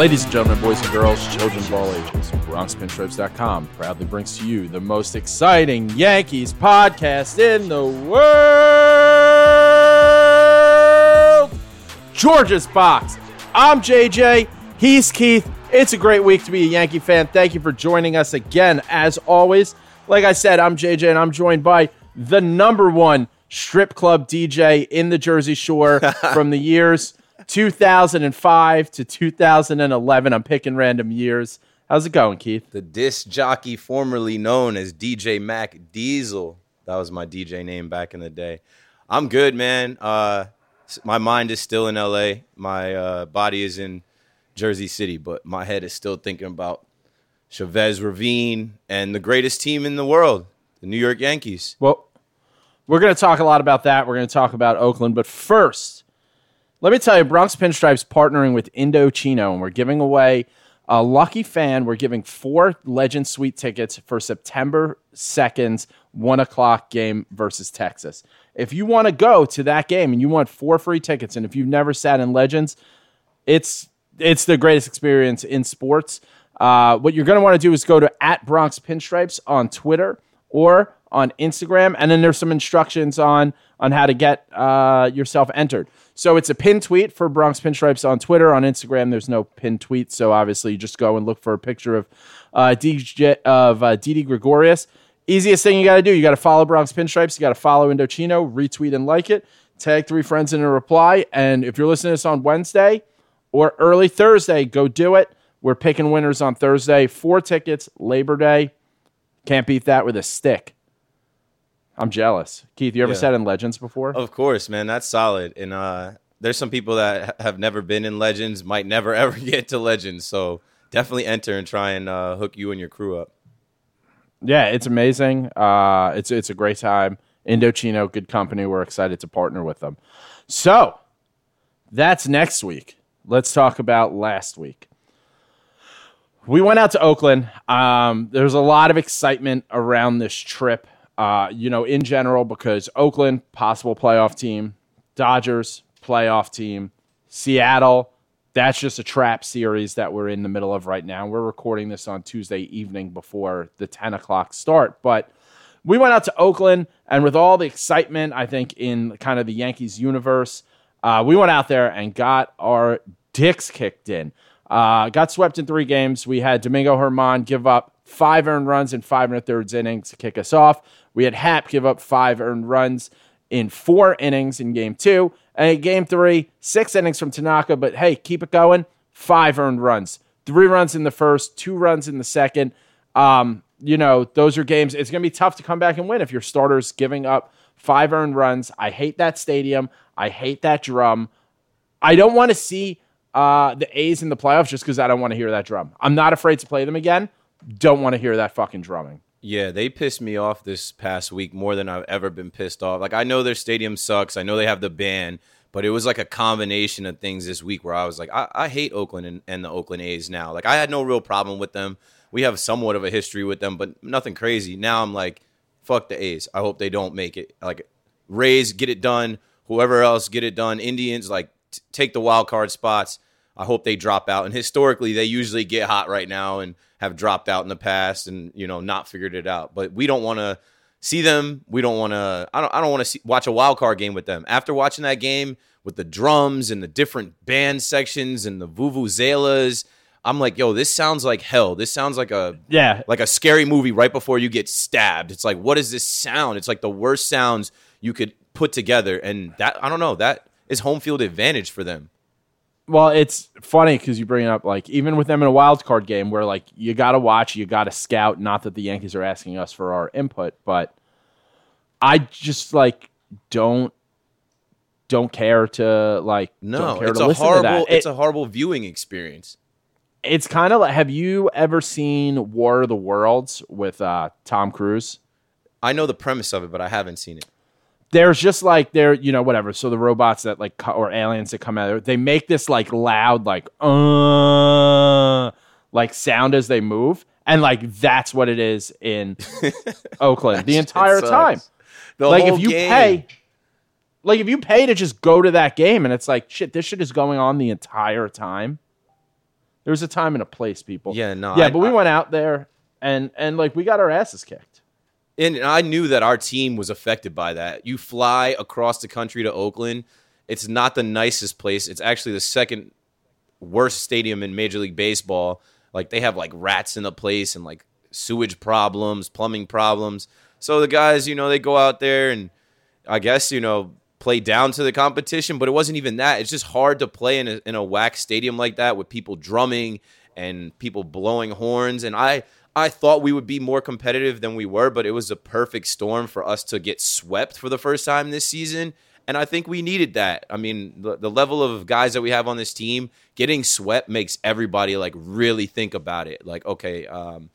Ladies and gentlemen, boys and girls, children of all ages, BronxPinstripes.com proudly brings to you the most exciting Yankees podcast in the world. George's Box. I'm JJ. He's Keith. It's a great week to be a Yankee fan. Thank you for joining us again, as always. Like I said, I'm JJ, and I'm joined by the number one strip club DJ in the Jersey Shore from the years 2005 to 2011. I'm picking random years. How's it going, Keith? the disc jockey formerly known as DJ Mac Diesel. That was my DJ name back in the day. I'm good, man. Uh, my mind is still in LA. My uh, body is in Jersey City, but my head is still thinking about Chavez Ravine and the greatest team in the world, the New York Yankees. Well, we're going to talk a lot about that. We're going to talk about Oakland. But first, let me tell you Bronx Pinstripes partnering with Indochino, and we're giving away a lucky fan. We're giving four Legend Suite tickets for September 2nd's 1 o'clock game versus Texas. If you want to go to that game and you want four free tickets, and if you've never sat in Legends, it's it's the greatest experience in sports. Uh, what you're going to want to do is go to at Bronx Pinstripes on Twitter or on Instagram, and then there's some instructions on on how to get uh, yourself entered. So it's a pin tweet for Bronx Pinstripes on Twitter. On Instagram, there's no pin tweet, so obviously you just go and look for a picture of uh, DJ of uh, Didi Gregorius. Easiest thing you got to do, you got to follow Bronx Pinstripes, you got to follow Indochino, retweet and like it, tag three friends in a reply, and if you're listening to this on Wednesday or early Thursday, go do it. We're picking winners on Thursday. Four tickets, Labor Day. Can't beat that with a stick. I'm jealous. Keith, you ever Yeah. sat in Legends before? Of course, man, that's solid. And uh, there's some people that have never been in Legends, might never ever get to Legends. So definitely enter and try and uh, hook you and your crew up. Yeah, it's amazing. Uh, it's it's a great time. Indochino, good company. We're excited to partner with them. So that's next week. Let's talk about last week. We went out to Oakland. Um, there's a lot of excitement around this trip. Uh, you know, in general, because Oakland possible playoff team, Dodgers playoff team, Seattle. That's just a trap series that we're in the middle of right now. We're recording this on Tuesday evening before the 10 o'clock start. But we went out to Oakland, and with all the excitement, I think, in kind of the Yankees universe, uh, we went out there and got our dicks kicked in. Uh, got swept in three games. We had Domingo Germán give up five earned runs in five and a thirds innings to kick us off. We had Happ give up five earned runs in four innings in game two. And game three, six innings from Tanaka, but hey, keep it going. Five earned runs, three runs in the first, two runs in the second. Um, you know, those are games. It's going to be tough to come back and win if your starter's giving up five earned runs. I hate that stadium. I hate that drum. I don't want to see uh, the A's in the playoffs just because I don't want to hear that drum. I'm not afraid to play them again. Don't want to hear that fucking drumming. Yeah, they pissed me off this past week more than I've ever been pissed off. Like I know their stadium sucks. I know they have the ban, but it was like a combination of things this week where I was like, I, I hate Oakland and, and the Oakland A's now. Like I had no real problem with them. We have somewhat of a history with them, but nothing crazy. Now I'm like, fuck the A's. I hope they don't make it. Like Rays, get it done. Whoever else, get it done. Indians, like t- take the wild card spots. I hope they drop out. And historically, they usually get hot right now and have dropped out in the past and you know not figured it out. But we don't want to see them. We don't want to. I don't. I don't want to watch a wild card game with them. After watching that game with the drums and the different band sections and the vuvuzelas, I'm like, yo, this sounds like hell. This sounds like a Yeah, like a scary movie right before you get stabbed. It's like, what is this sound? It's like the worst sounds you could put together, and that I don't know. That is home field advantage for them. Well, it's funny because you bring it up like even with them in a wild card game where like you got to watch, you got to scout. Not that the Yankees are asking us for our input, but I just like don't don't care to like No, care it's to a horrible. It's It- a horrible viewing experience. it's kind of like have you ever seen War of the Worlds with uh, Tom Cruise? I know the premise of it, but I haven't seen it. There's just like they're you know whatever. So the robots that like or aliens that come out they make this like loud like uh like sound as they move. And like that's what it is in oakland the entire time. The like if you game. pay like if you pay to just go to that game and it's like shit this shit is going on the entire time there's a time and a place people. Yeah, no, yeah I- but we I- went out there and and like we got our asses kicked and I knew that our team was affected by that. You fly across the country to Oakland. It's not the nicest place. It's actually the second worst stadium in Major League Baseball. Like they have like rats in the place and like sewage problems, plumbing problems. So the guys, you know, they go out there and I guess, you know, play down to the competition, but it wasn't even that. It's just hard to play in a, in a whack stadium like that with people drumming and people blowing horns. And I, I thought we would be more competitive than we were, but it was a perfect storm for us to get swept for the first time this season. And I think we needed that. I mean, the, the level of guys that we have on this team, getting swept makes everybody like really think about it. Like, okay, um,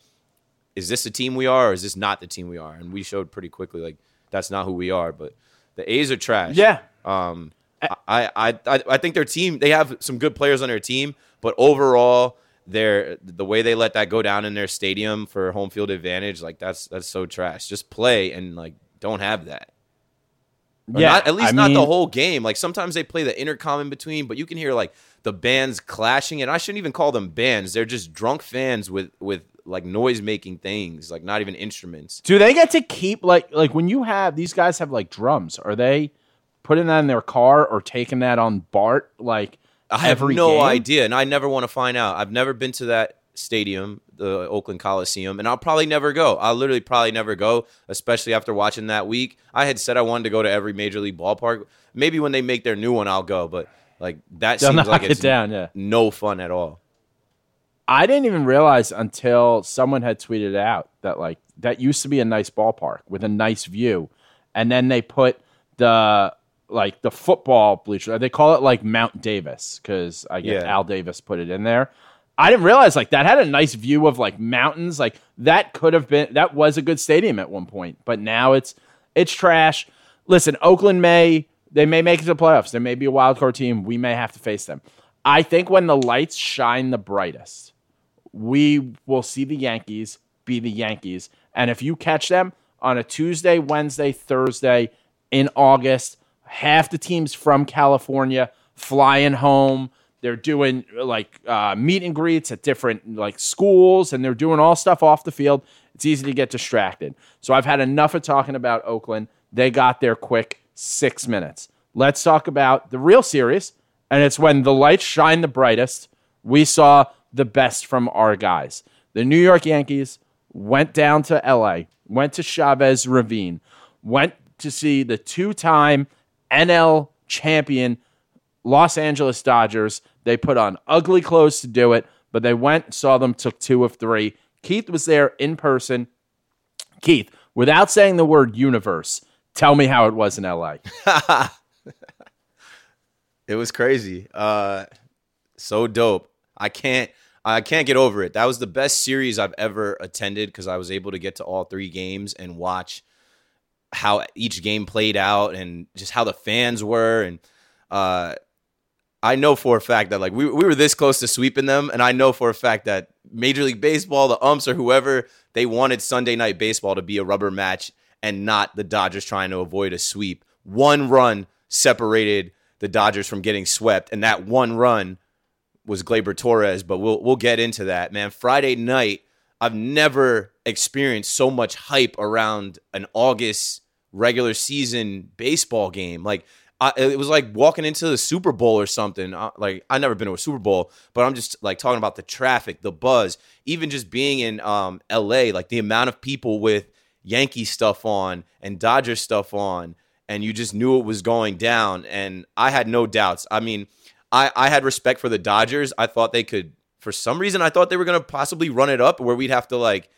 is this the team we are or is this not the team we are? And we showed pretty quickly like that's not who we are. But the A's are trash. yeah Um, I, I, I, I think their team they have some good players on their team, but overall, their the way they let that go down in their stadium for home field advantage, like that's that's so trash. Just play and like don't have that. Or yeah not, at least I not the whole game. Like sometimes they play the intercom in between, but you can hear like the bands clashing, and I shouldn't even call them bands. They're just drunk fans with with like noise making things, like not even instruments. Do they get to keep like like when you have these guys have like drums? Are they putting that in their car or taking that on BART? Like I have no game? idea, and I never want to find out. I've never been to that stadium, the Oakland Coliseum, and I'll probably never go. I'll literally probably never go, especially after watching that week. I had said I wanted to go to every major league ballpark. Maybe when they make their new one, I'll go, but like that They'll seems like it it's down, yeah. no fun at all. I didn't even realize until someone had tweeted out that like that used to be a nice ballpark with a nice view, and then they put the like the football bleacher. They call it like Mount Davis because I guess Yeah. Al Davis put it in there. I didn't realize like that had a nice view of like mountains. Like that could have been that was a good stadium at one point, but now it's it's trash. Listen, Oakland may they may make it to the playoffs. There may be a wild card team. We may have to face them. I think when the lights shine the brightest, we will see the Yankees be the Yankees. And if you catch them on a Tuesday, Wednesday, Thursday in August, half the teams from California flying home. They're doing like uh, meet and greets at different like schools, and they're doing all stuff off the field. It's easy to get distracted. So I've had enough of talking about Oakland. They got there quick, six minutes. Let's talk about the real series, and it's when the lights shine the brightest. We saw the best from our guys. The New York Yankees went down to LA, went to Chavez Ravine, went to see the two time NL champion Los Angeles Dodgers. They put on ugly clothes to do it, but they went, saw them, took two of three. Keith was there in person. Keith, without saying the word universe, tell me how it was in LA. It was crazy. Uh, So dope. I can't I can't get over it. That was the best series I've ever attended because I was able to get to all three games and watch how each game played out and just how the fans were and uh I know for a fact that like we, we were this close to sweeping them, and I know for a fact that Major League Baseball, the umps or whoever, they wanted Sunday night baseball to be a rubber match and not the Dodgers trying to avoid a sweep. One run separated the Dodgers from getting swept, and that one run was Gleyber Torres, but we'll we'll get into that. Man, Friday night, I've never experienced so much hype around an August regular season baseball game. Like I, it was like walking into the Super Bowl or something. Uh, like I've never been to a Super Bowl, but I'm just like talking about the traffic, the buzz, even just being in um, L.A. Like the amount of people with Yankee stuff on and Dodger stuff on, and you just knew it was going down. And I had no doubts. I mean, I, I had respect for the Dodgers. I thought they could, for some reason, I thought they were going to possibly run it up where we'd have to like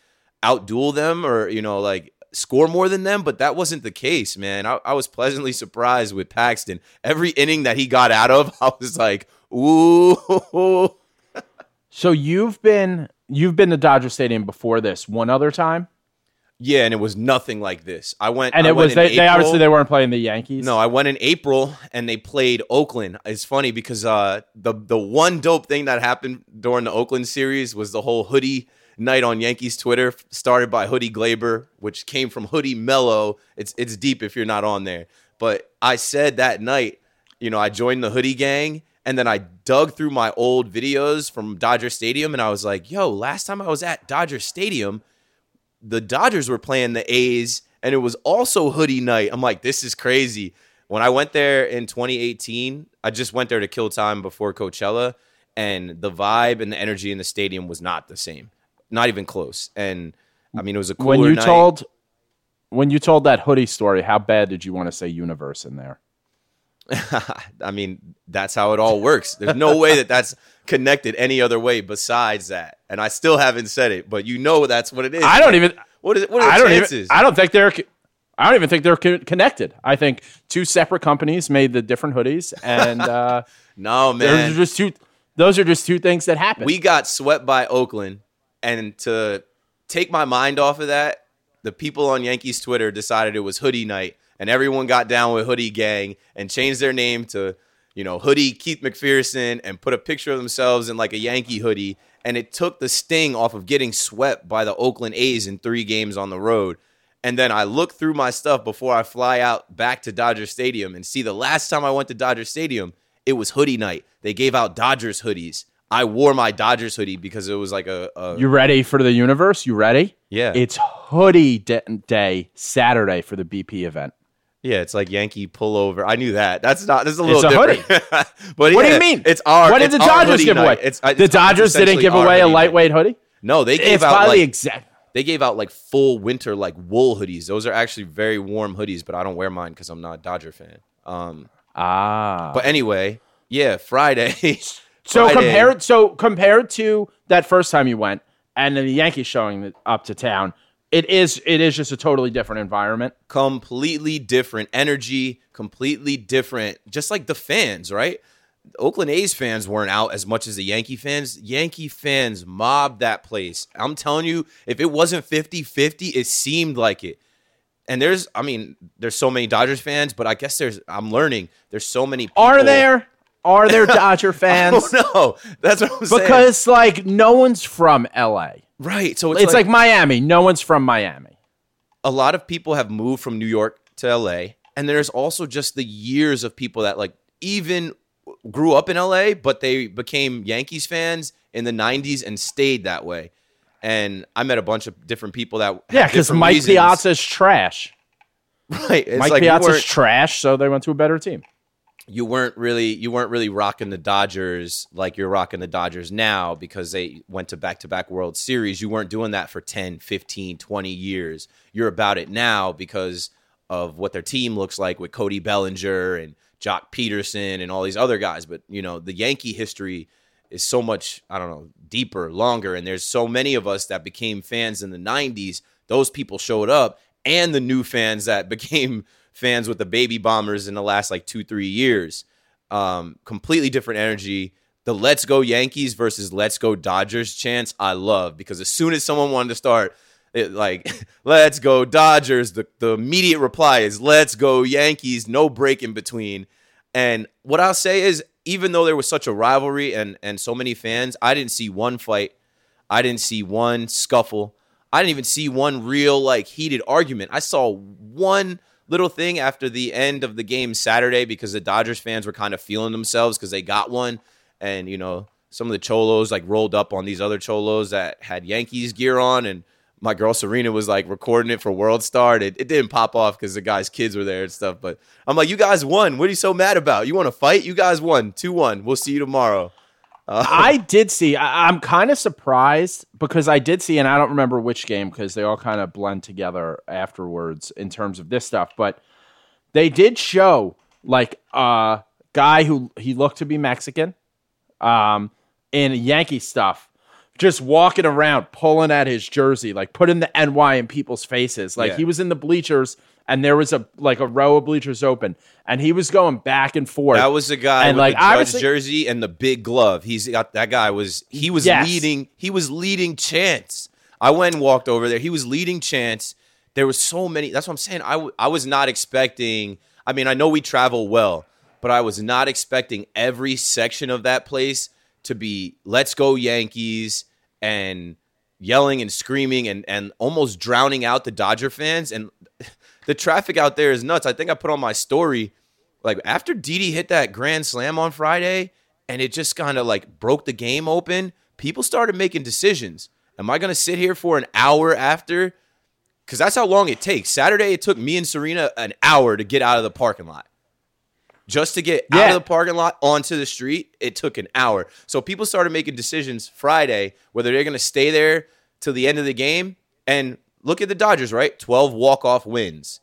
outduel them or you know like score more than them, but that wasn't the case, man. I, I, was pleasantly surprised with Paxton. Every inning that he got out of, I was like, ooh. so you've been you've been to Dodger Stadium before this one other time? Yeah, and it was nothing like this. I went, and I it went was they, they obviously they weren't playing the Yankees. No, I went in April and they played Oakland. It's funny because uh, the the one dope thing that happened during the Oakland series was the whole hoodie night on Yankees Twitter, started by Hoodie Gleyber, which came from Hoodie Mello. It's it's deep if you're not on there. But I said that night, you know, I joined the Hoodie gang, and then I dug through my old videos from Dodger Stadium, and I was like, yo, last time I was at Dodger Stadium, the Dodgers were playing the A's, and it was also Hoodie night. I'm like, this is crazy. When I went there in 2018, I just went there to kill time before Coachella, and the vibe and the energy in the stadium was not the same not even close. And I mean, it was a cooler when you night. told when you told that hoodie story. How bad did you want to say universe in there? I mean, that's how it all works. There's no way that that's connected any other way besides that. And I still haven't said it, but you know that's what it is. I don't even. What is it? What are the I don't chances? even. I don't think they're. I don't even think they're connected. I think two separate companies made the different hoodies, and uh, no, those man. are just two. Those are just two things that happen. We got swept by Oakland, and to take my mind off of that, the people on Yankees Twitter decided it was hoodie night, and everyone got down with hoodie gang and changed their name to, you know, hoodie Keith McPherson and put a picture of themselves in like a Yankee hoodie. And it took the sting off of getting swept by the Oakland A's in three games on the road. And then I look through my stuff before I fly out back to Dodger Stadium and see the last time I went to Dodger Stadium, it was hoodie night. They gave out Dodgers hoodies. I wore my Dodgers hoodie because it was like a, a you ready for the universe? You ready? yeah, It's hoodie de- day Saturday for the BP event. yeah. It's like Yankee pullover. I knew that. That's not. This is a little a different. but What do you mean? It's our. What did the Dodgers give night. away? It's I- the it's Dodgers didn't give away a hoodie night. lightweight hoodie. No, they gave It's out like exact. they gave out like full winter like wool hoodies. Those are actually very warm hoodies, but I don't wear mine because I'm not a Dodger fan. Um, Ah, but anyway, yeah, Friday. So compared, so compared to that first time you went, and then the Yankees showing up to town, it is it is just a totally different environment. completely different energy, completely different. Just like the fans, right? Oakland A's fans weren't out as much as the Yankee fans. Yankee fans mobbed that place. I'm telling you, if it wasn't 50 50, it seemed like it. And there's, I mean, there's so many Dodgers fans, but I guess there's, I'm learning, there's so many people. Are there are there oh, Dodger fans? Oh, no. That's what I'm saying. Because like no one's from LA. right. So it's, It's like, Miami. No one's from Miami. a lot of people have moved from New York to LA, and there's also just the years of people that like even grew up in LA, but they became Yankees fans in the '90s and stayed that way. And I met a bunch of different people that Yeah, because Mike reasons. Piazza's trash. right? It's Mike like Piazza's weren't, trash, so they went to a better team. You weren't really you weren't really rocking the Dodgers like you're rocking the Dodgers now because they went to back-to-back World Series. You weren't doing that for 10, 15, 20 years. You're about it now because of what their team looks like with Cody Bellinger and Joc Pederson and all these other guys, but you know, the Yankee history is so much, I don't know, deeper, longer and there's so many of us that became fans in the 90s. Those people showed up and the new fans that became fans with the baby bombers in the last like two three years um completely different energy the "Let's Go Yankees" versus "Let's Go Dodgers" chance I love because as soon as someone wanted to start. It, like, let's go Dodgers. The, the immediate reply is, let's go Yankees. No break in between. And what I'll say is, even though there was such a rivalry and and so many fans, I didn't see one fight. I didn't see one scuffle. I didn't even see one real like heated argument. I saw one little thing after the end of the game Saturday because the Dodgers fans were kind of feeling themselves because they got one, and you know some of the cholos like rolled up on these other cholos that had Yankees gear on and my girl Serena was like recording it for World Star. It, it didn't pop off because the guy's kids were there and stuff. But I'm like, you guys won. What are you so mad about? You want to fight? You guys won. 2 1. We'll see you tomorrow. I did see. I, I'm kind of surprised because I did see, and I don't remember which game because they all kind of blend together afterwards in terms of this stuff. But they did show like a guy who he looked to be Mexican, um, in Yankee stuff, just walking around pulling at his jersey, like putting the NY in people's faces. Like Yeah. he was in the bleachers. And there was a like a row of bleachers open, and he was going back and forth. That was the guy And, with like, the judge obviously- jersey and the big glove. He's got that guy was he was Yes. leading he was leading chance. I went and walked over there. He was leading chance. There was so many. That's what I'm saying. I w- I was not expecting. I mean, I know we travel well, but I was not expecting every section of that place to be "Let's go Yankees" and yelling and screaming and and almost drowning out the Dodger fans. And the traffic out there is nuts. I think I put on my story like after Didi hit that grand slam on Friday and it just kind of like broke the game open, people started making decisions. Am I going to sit here for an hour after? Because that's how long it takes. Saturday, it took me and Serena an hour to get out of the parking lot. Just to get out of the parking lot onto the street, it took an hour. So people started making decisions Friday whether they're going to stay there till the end of the game. And look at the Dodgers, right? 12 walk-off wins.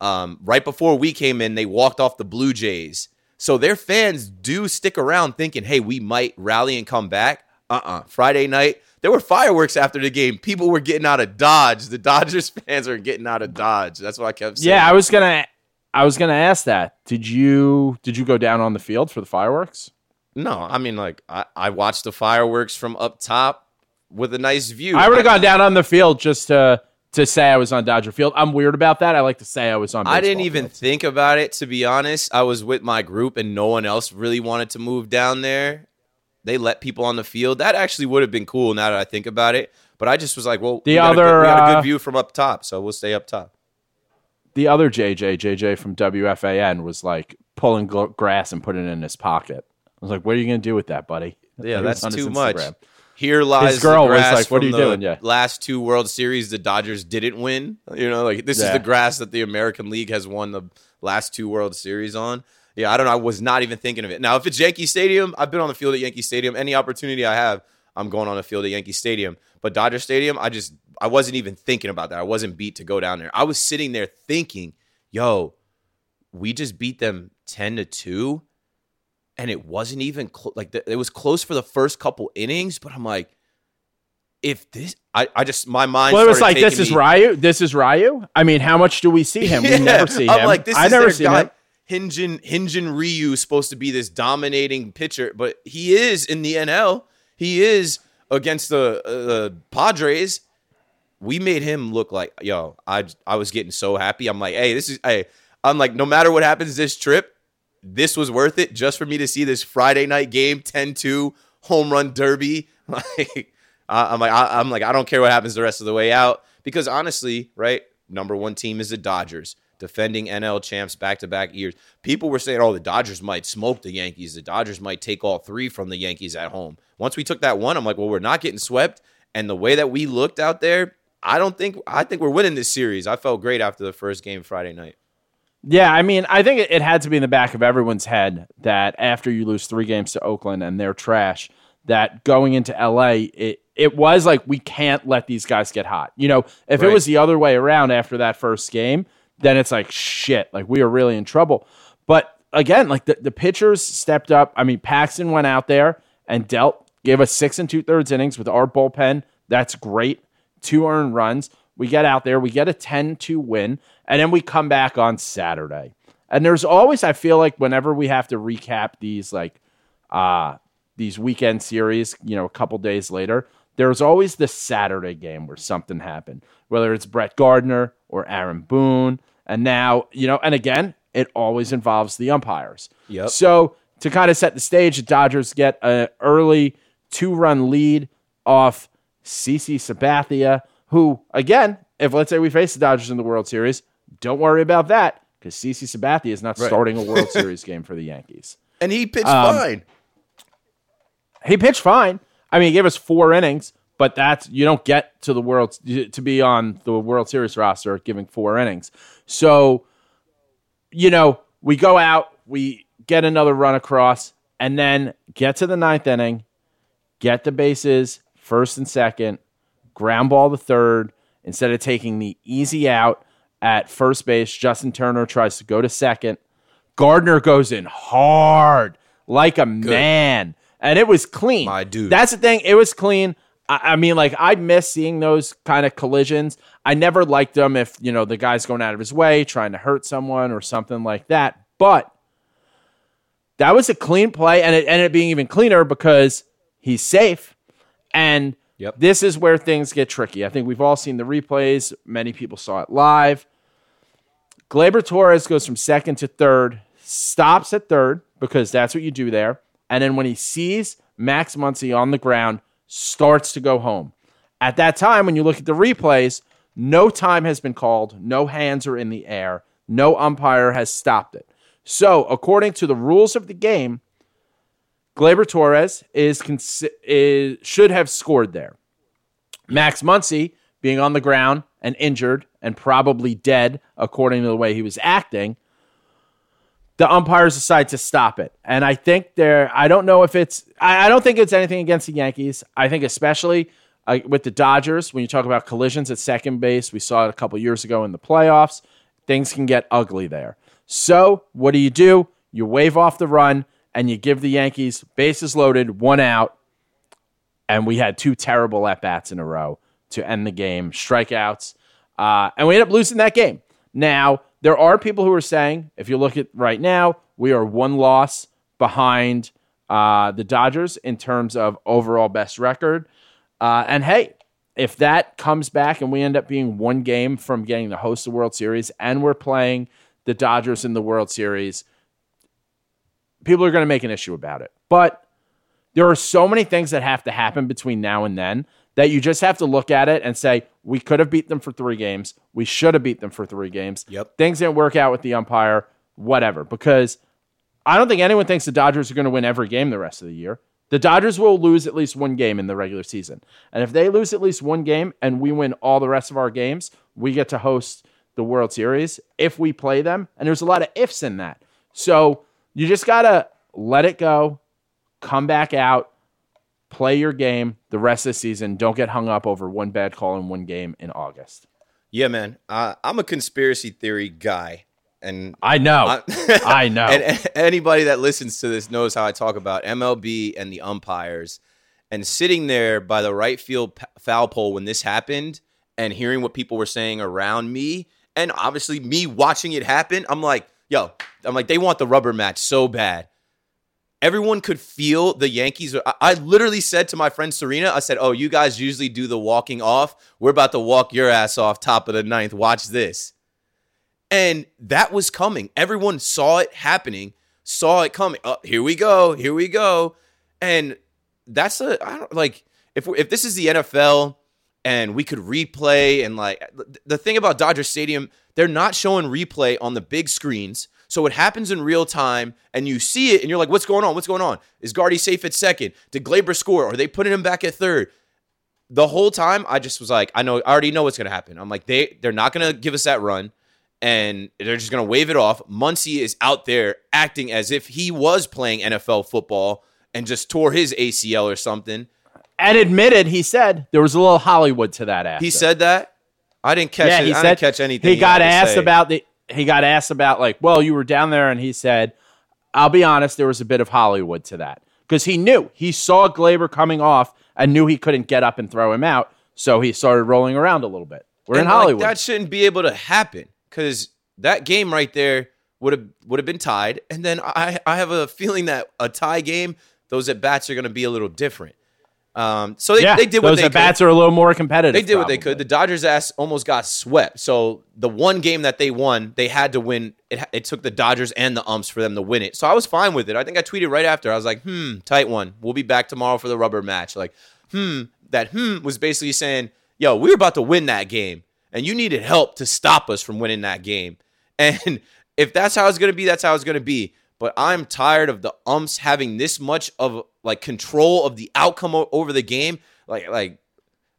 Um, right before we came in, they walked off the Blue Jays. So their fans do stick around thinking, hey, we might rally and come back. Uh uh Friday night, there were fireworks after the game. People were getting out of Dodge. The Dodgers fans are getting out of Dodge. That's what I kept saying. Yeah, I was gonna, I was gonna ask that. Did you did you go down on the field for the fireworks? No, I mean, like, I, I watched the fireworks from up top with a nice view. I would have gone down on the field just to to say I was on Dodger Field. I'm weird about that. I like to say I was on. I didn't even fields. think about it, to be honest. I was with my group and no one else really wanted to move down there. They let people on the field. That actually would have been cool now that I think about it. But I just was like, well, The we, got a good, other, we got a uh, good view from up top, so we'll stay up top. The other JJ, JJ from WFAN, was like pulling grass and putting it in his pocket. I was like, "What are you gonna do with that, buddy?" Yeah, that's too much. Here lies His girl the was grass like, "What are you doing?" Yeah. Last two World Series, the Dodgers didn't win. You know, like this is the grass that the American League has won the last two World Series on. Yeah, I don't know. I was not even thinking of it. Now, if it's Yankee Stadium, I've been on the field at Yankee Stadium. Any opportunity I have, I'm going on the field at Yankee Stadium. But Dodger Stadium, I just I wasn't even thinking about that. I wasn't beat to go down there. I was sitting there thinking, yo, we just beat them 10 to 2 and it wasn't even clo- like the, it was close for the first couple innings but i'm like if this i, I just my mind Well, it was like, "This is me- Ryu. This is Ryu." I mean, how much do we see him? We never see him. I'm him. like this I is never see guy him. Hyun-jin Hyun-jin Ryu is supposed to be this dominating pitcher but he is in the NL he is against the uh, the Padres we made him look like yo I I was getting so happy I'm like hey this is hey I'm like no matter what happens this trip this was worth it just for me to see this Friday night game 10-2 home run derby. Like I- I'm like I'm like I don't care what happens the rest of the way out. Because honestly right number one team is the Dodgers defending NL champs back to back years. People were saying oh the Dodgers might smoke the Yankees. The Dodgers might take all three from the Yankees at home. Once we took that one I'm like well we're not getting swept. And the way that we looked out there I don't think I think we're winning this series. I felt great after the first game Friday night Yeah, I mean, I think it, it had to be in the back of everyone's head that after you lose three games to Oakland and they're trash, that going into LA, it it was like we can't let these guys get hot. You know, if it was the other way around after that first game, then it's like shit, like we are really in trouble. But again, like the, the pitchers stepped up. I mean, Paxton went out there and dealt, gave us six and two thirds innings with our bullpen. That's great. Two earned runs. We get out there, we get a 10 2 win, and then we come back on Saturday. And there's always, I feel like, whenever we have to recap these like uh these weekend series, you know, a couple days later, there's always the Saturday game where something happened, whether it's Brett Gardner or Aaron Boone. And now, you know, and again, it always involves the umpires. Yep. So to kind of set the stage, the Dodgers get an early two run lead off CC Sabathia, who, again, if let's say we face the Dodgers in the World Series, don't worry about that because CC Sabathia is not Right. starting a World Series game for the Yankees. And he pitched Um, fine. He pitched fine. I mean, he gave us four innings, but that's you don't get to the world to be on the World Series roster giving four innings. So, you know, we go out, we get another run across, and then get to the ninth inning, get the bases first and second, ground ball the third instead of taking the easy out at first base. Justin Turner tries to go to second. Gardner goes in hard like a man, and it was clean. My dude. That's the thing. It was clean. I, I mean, like I miss seeing those kind of collisions. I never liked them if you know the guy's going out of his way trying to hurt someone or something like that. But that was a clean play, and it ended up being even cleaner because he's safe. And Yep. this is where things get tricky. I think we've all seen the replays. Many people saw it live. Gleyber Torres goes from second to third, stops at third because that's what you do there. And then when he sees Max Muncy on the ground, starts to go home. At that time, when you look at the replays, no time has been called, no hands are in the air, no umpire has stopped it. So, according to the rules of the game, Gleyber Torres is, is should have scored there. Max Muncy being on the ground and injured and probably dead, according to the way he was acting, the umpires decide to stop it. And I think there, I don't know if it's, I, I don't think it's anything against the Yankees. I think especially uh, with the Dodgers, when you talk about collisions at second base, we saw it a couple years ago in the playoffs. Things can get ugly there. So what do you do? You wave off the run and you give the Yankees bases loaded, one out, and we had two terrible at bats in a row to end the game, strikeouts, uh, and we end up losing that game. Now there are people who are saying, if you look at right now, we are one loss behind uh, the Dodgers in terms of overall best record. Uh, and hey, if that comes back and we end up being one game from getting to host of the World Series, and we're playing the Dodgers in the World Series, people are going to make an issue about it. But there are so many things that have to happen between now and then that you just have to look at it and say, we could have beat them for three games. We should have beat them for three games. Yep. Things didn't work out with the umpire, whatever. Because I don't think anyone thinks the Dodgers are going to win every game the rest of the year. The Dodgers will lose at least one game in the regular season. And if they lose at least one game and we win all the rest of our games, we get to host the World Series if we play them. And there's a lot of ifs in that. So you just got to let it go, come back out, play your game the rest of the season. Don't get hung up over one bad call in one game in August. Yeah, man. Uh, I'm a conspiracy theory guy, and I know. I- I know. And a- anybody that listens to this knows how I talk about MLB and the umpires. And sitting there by the right field foul pole when this happened, and hearing what people were saying around me, and obviously me watching it happen, I'm like, yo, I'm like, they want the rubber match so bad. Everyone could feel the Yankees. I, I literally said to my friend Serena, I said, "Oh, you guys usually do the walking off. We're about to walk your ass off top of the ninth. Watch this." And that was coming. Everyone saw it happening, saw it coming. Oh, here we go. Here we go. And that's a I don't like if if this is the NFL and we could replay and like the thing about Dodger Stadium, they're not showing replay on the big screens. So it happens in real time and you see it and you're like, what's going on? What's going on? Is Guardy safe at second? Did Gleyber score? Are they putting him back at third? The whole time I just was like, I know I already know what's gonna happen. I'm like, they they're not gonna give us that run and they're just going to wave it off. Muncy is out there acting as if he was playing NFL football and just tore his ACL or something. and admitted, he said there was a little Hollywood to that. After. He said that. I didn't catch yeah, it. he I said didn't catch anything. He got asked say. about the. He got asked about like, well, you were down there, and he said, "I'll be honest, there was a bit of Hollywood to that because he knew he saw Gleyber coming off and knew he couldn't get up and throw him out, so he started rolling around a little bit. We're in And, like, Hollywood. that shouldn't be able to happen because that game right there would have would have been tied. And then I I have a feeling that a tie game, those at bats are going to be a little different. Um, so they, yeah, they did what those they at bats are a little more competitive. They did what they could. The Dodgers ass almost got swept. So the one game that they won, they had to win. It, it took the Dodgers and the umps for them to win it. So I was fine with it. I think I tweeted right after. I was like, hmm, tight one. We'll be back tomorrow for the rubber match. Like, hmm, that hmm was basically saying, yo, we were about to win that game, and you needed help to stop us from winning that game. And if that's how it's gonna be, that's how it's gonna be. But I'm tired of the umps having this much of like control of the outcome o- over the game. Like like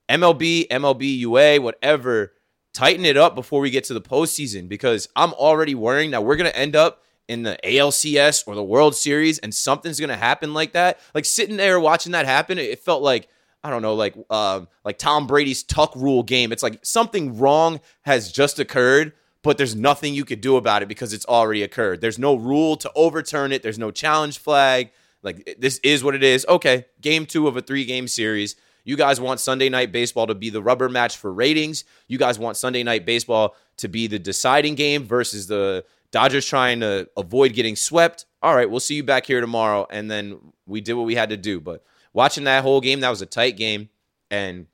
MLB, MLB, UA, whatever, tighten it up before we get to the postseason because I'm already worrying that we're gonna end up in the ALCS or the World Series and something's gonna happen like that. Like sitting there watching that happen, it felt like I don't know, like um, like Tom Brady's tuck rule game. It's like something wrong has just occurred, but there's nothing you could do about it because it's already occurred. There's no rule to overturn it. There's no challenge flag. Like this is what it is. Okay, game two of a three game series. You guys want Sunday night baseball to be the rubber match for ratings. You guys want Sunday night baseball to be the deciding game versus the Dodgers trying to avoid getting swept. All right, we'll see you back here tomorrow. And then we did what we had to do. But watching that whole game, that was a tight game. And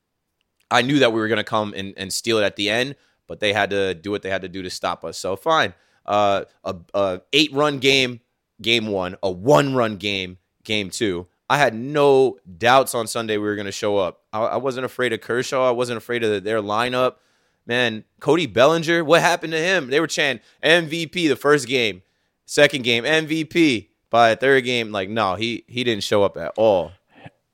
I knew that we were going to come and, and steal it at the end, but they had to do what they had to do to stop us. So fine. Uh, a, a eight run game, game one. A one run game, game two. I had no doubts on Sunday we were going to show up. I, I wasn't afraid of Kershaw. I wasn't afraid of their lineup. Man, Cody Bellinger, what happened to him? They were chanting MVP the first game, second game MVP. By third game, like no, he he didn't show up at all.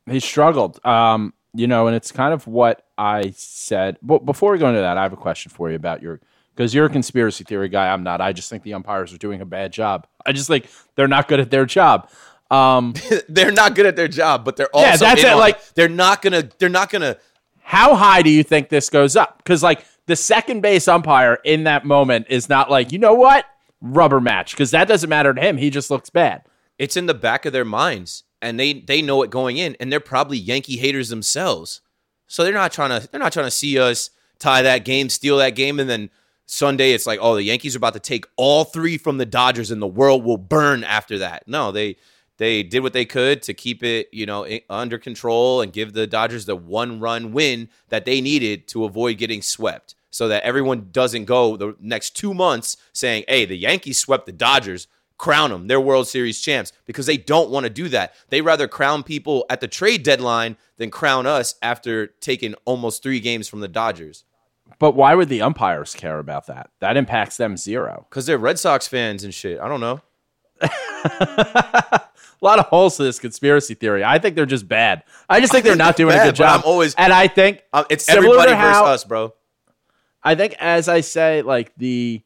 he struggled. Um, you know, and it's kind of what I said. But before we go into that, I have a question for you about your because you're a conspiracy theory guy. I'm not. I just think the umpires are doing a bad job. I just think they're not good at their job. Um, they're not good at their job, but they're also Yeah, that's it, like- they're not gonna they're not gonna how high do you think this goes up? Because like the second base umpire in that moment is not like you know what rubber match because that doesn't matter to him. He just looks bad. it's in the back of their minds and they they know it going in and they're probably Yankee haters themselves. So they're not trying to they're not trying to see us tie that game, steal that game and then Sunday it's like, "Oh, the Yankees are about to take all 3 from the Dodgers and the world will burn after that." No, they they did what they could to keep it, you know, under control and give the Dodgers the one-run win that they needed to avoid getting swept. So that everyone doesn't go the next 2 months saying, "Hey, the Yankees swept the Dodgers." Crown them their World Series champs because they don't want to do that. They rather crown people at the trade deadline than crown us after taking almost three games from the Dodgers. But why would the umpires care about that? That impacts them zero. Because they're Red Sox fans and shit. I don't know. A lot of holes to this conspiracy theory. I think they're just bad. I just think they're not doing a good job. I'm always- and I think Uh, it's everybody versus how- us, bro. I think as I say, like the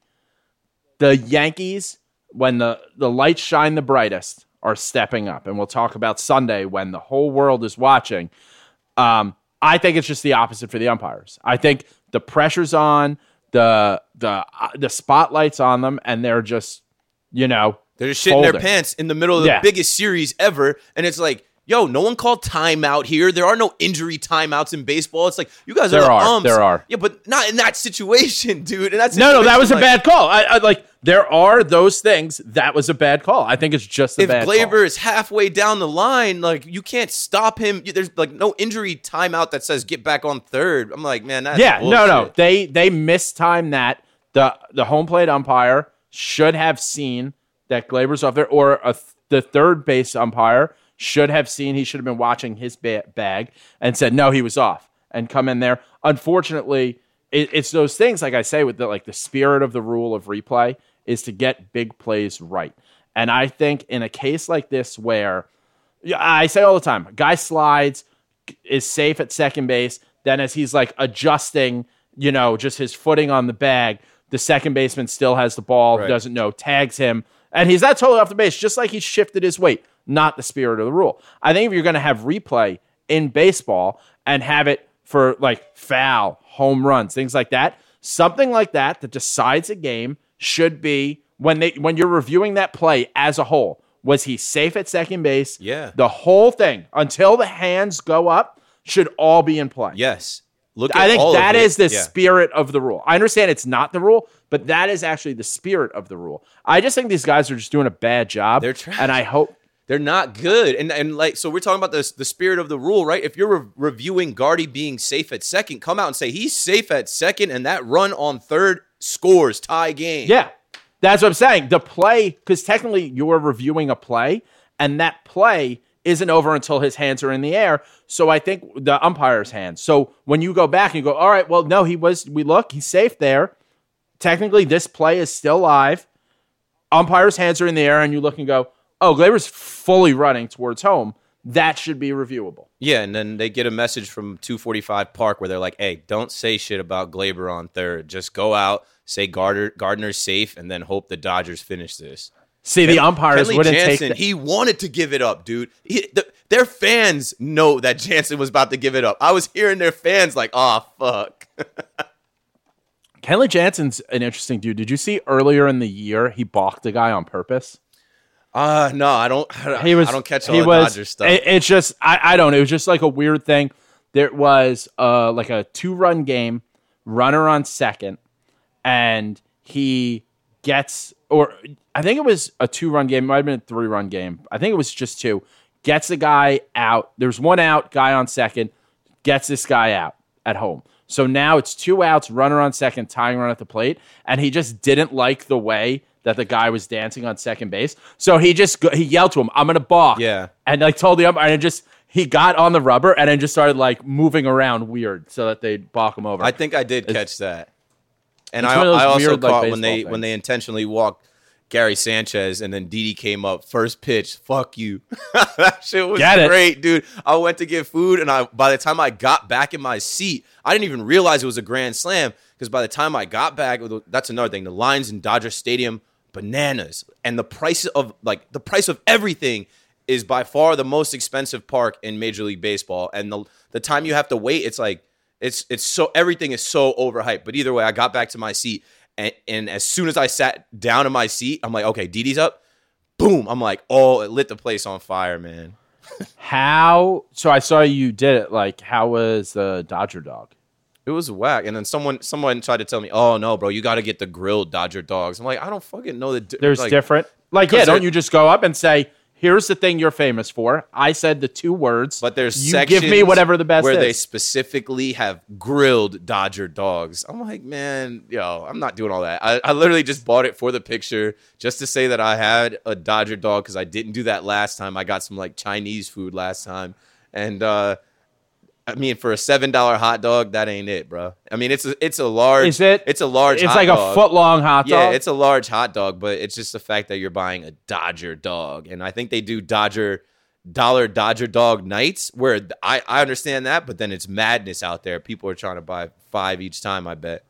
the Yankees, when the the lights shine the brightest, are stepping up, and we'll talk about Sunday when the whole world is watching. Um, I think it's just the opposite for the umpires. I think the pressure's on, the the uh, the spotlight's on them, and they're just you know They're just shitting their pants in the middle of the Yeah. biggest series ever. And it's like, yo, no one called timeout here. There are no injury timeouts in baseball. It's like, you guys There are the are, umps. there are. Yeah, but not in that situation, dude. And that's No, no, that was a bad call. I, I like there are those things. That was a bad call. I think it's just a if bad Gleyber call. is halfway down the line, like you can't stop him. There's like no injury timeout that says get back on third. I'm like, man, that's Yeah, no, no, bullshit. they they mistimed that. the The home plate umpire should have seen that Gleyber's off there, or a, th- the third base umpire should have seen. He should have been watching his ba- bag and said no, he was off, and come in there. Unfortunately, it, it's those things like I say with the like the spirit of the rule of replay is to get big plays right, and I think in a case like this where yeah, I say all the time, guy slides, is safe at second base. Then as he's like adjusting, you know, just his footing on the bag, the second baseman still has the ball, Right. doesn't know, tags him, and he's not totally off the base, just like he shifted his weight. Not the spirit of the rule. I think if you're going to have replay in baseball and have it for like foul, home runs, things like that, something like that that decides a game should be when they when you're reviewing that play as a whole. Was he safe at second base? Yeah. The whole thing until the hands go up should all be in play. Yes. Look, at I think that is the Yeah. spirit of the rule. I understand it's not the rule, but that is actually the spirit of the rule. I just think these guys are just doing a bad job. They're trash. And I hope They're not good. And and like so we're talking about this the spirit of the rule, right? If you're re- reviewing Guardy being safe at second, come out and say he's safe at second and that run on third scores tie game. Yeah, that's what I'm saying. The play, because technically you're reviewing a play, and that play isn't over until his hands are in the air. So I think the umpire's hands. So when you go back and you go, all right, well, no, he was. We look, he's safe there. Technically, this play is still live. Umpire's hands are in the air, and you look and go, oh, Gleyber's fully running towards home. That should be reviewable. Yeah, and then they get a message from 245 Park where they're like, "Hey, don't say shit about Gleyber on third. Just go out, say Gardner, Gardner's safe, and then hope the Dodgers finish this." See, the umpires Kenley wouldn't Jansen, take. The, he wanted to give it up, dude. He, the, their fans know that Jansen was about to give it up. I was hearing their fans like, "Oh fuck." Kenley Jansen's an interesting dude. Did you see earlier in the year he balked a guy on purpose? Uh no, I don't. He was I don't catch all he the was, Dodgers stuff. it- it's just I, I don't. It was just like a weird thing. There was uh like a two run game, runner on second, and he gets or I think it was a two run game, it might have been a three run game. I think it was just two. Gets the guy out. There's one out, guy on second, gets this guy out at home. So now it's two outs, runner on second, tying run at the plate, and he just didn't like the way that the guy was dancing on second base. So he just he yelled to him, "I'm gonna balk." Yeah. and like told the umpire, and just he got on the rubber and then just started like moving around weird so that they'd balk him over. I think I did catch that. And I, one of those I also weird, like, caught when they things. when they intentionally walked Gary Sanchez and then Didi came up first pitch. Fuck you. that shit was great, dude. I went to get food and I by the time I got back in my seat, I didn't even realize it was a grand slam because by the time I got back, that's another thing. The lines in Dodger Stadium bananas. And the price of like the price of everything is by far the most expensive park in Major League Baseball. And the the time you have to wait it's like it's it's so everything is so overhyped. But either way I got back to my seat and, and as soon as I sat down in my seat I'm like okay Didi's up. Boom. I'm like oh it lit the place on fire man. How so I saw you did it. Like how was the Dodger dog? It was whack and then someone someone tried to tell me oh no bro you got to get the grilled Dodger dogs I'm like I don't fucking know the di- There's like, different. Like, yeah, don't you just go up and say, "Here's the thing you're famous for." I said the two words, But there's you give me whatever the best where is. they specifically have grilled Dodger dogs. I'm like, man, yo, I'm not doing all that. I, I literally just bought it for the picture just to say that I had a Dodger dog because I didn't do that last time. I got some like Chinese food last time, and uh, I mean, for a seven dollar hot dog, that ain't it, bro. I mean, it's a, it's a large. Is it? It's a large. It's like dog. a foot long hot dog. Yeah, it's a large hot dog, but it's just the fact that you're buying a Dodger dog, and I think they do Dodger dollar Dodger dog nights where I I understand that, but then it's madness out there. People are trying to buy five each time. I bet.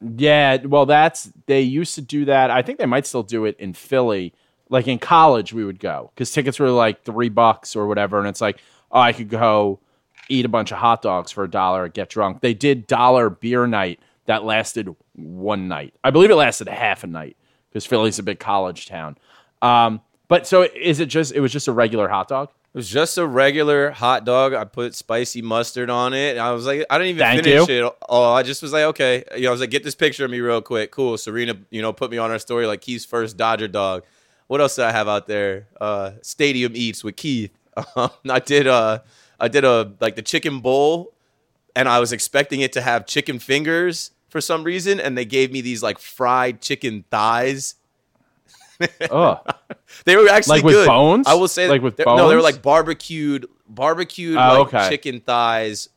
Yeah, well, that's they used to do that. I think they might still do it in Philly. Like in college, we would go because tickets were like three bucks or whatever, and it's like, oh, I could go eat a bunch of hot dogs for a dollar get drunk. They did dollar beer night that lasted one night. I believe it lasted a half a night because Philly's a big college town. Um, but so is it just? It was just a regular hot dog. It was just a regular hot dog. I put spicy mustard on it. I was like, I didn't even Thank finish you. it. Oh, I just was like, okay. You know, I was like, get this picture of me real quick. Cool. Serena, you know, put me on her story like Keith's first Dodger dog. What else did I have out there? Uh, Stadium Eats with Keith. Um, I did uh I did a like the chicken bowl, and I was expecting it to have chicken fingers for some reason, and they gave me these like fried chicken thighs. Oh, They were actually Like with good. bones? I will say Like with they're- No, they were like barbecued, barbecued Oh, like okay. chicken thighs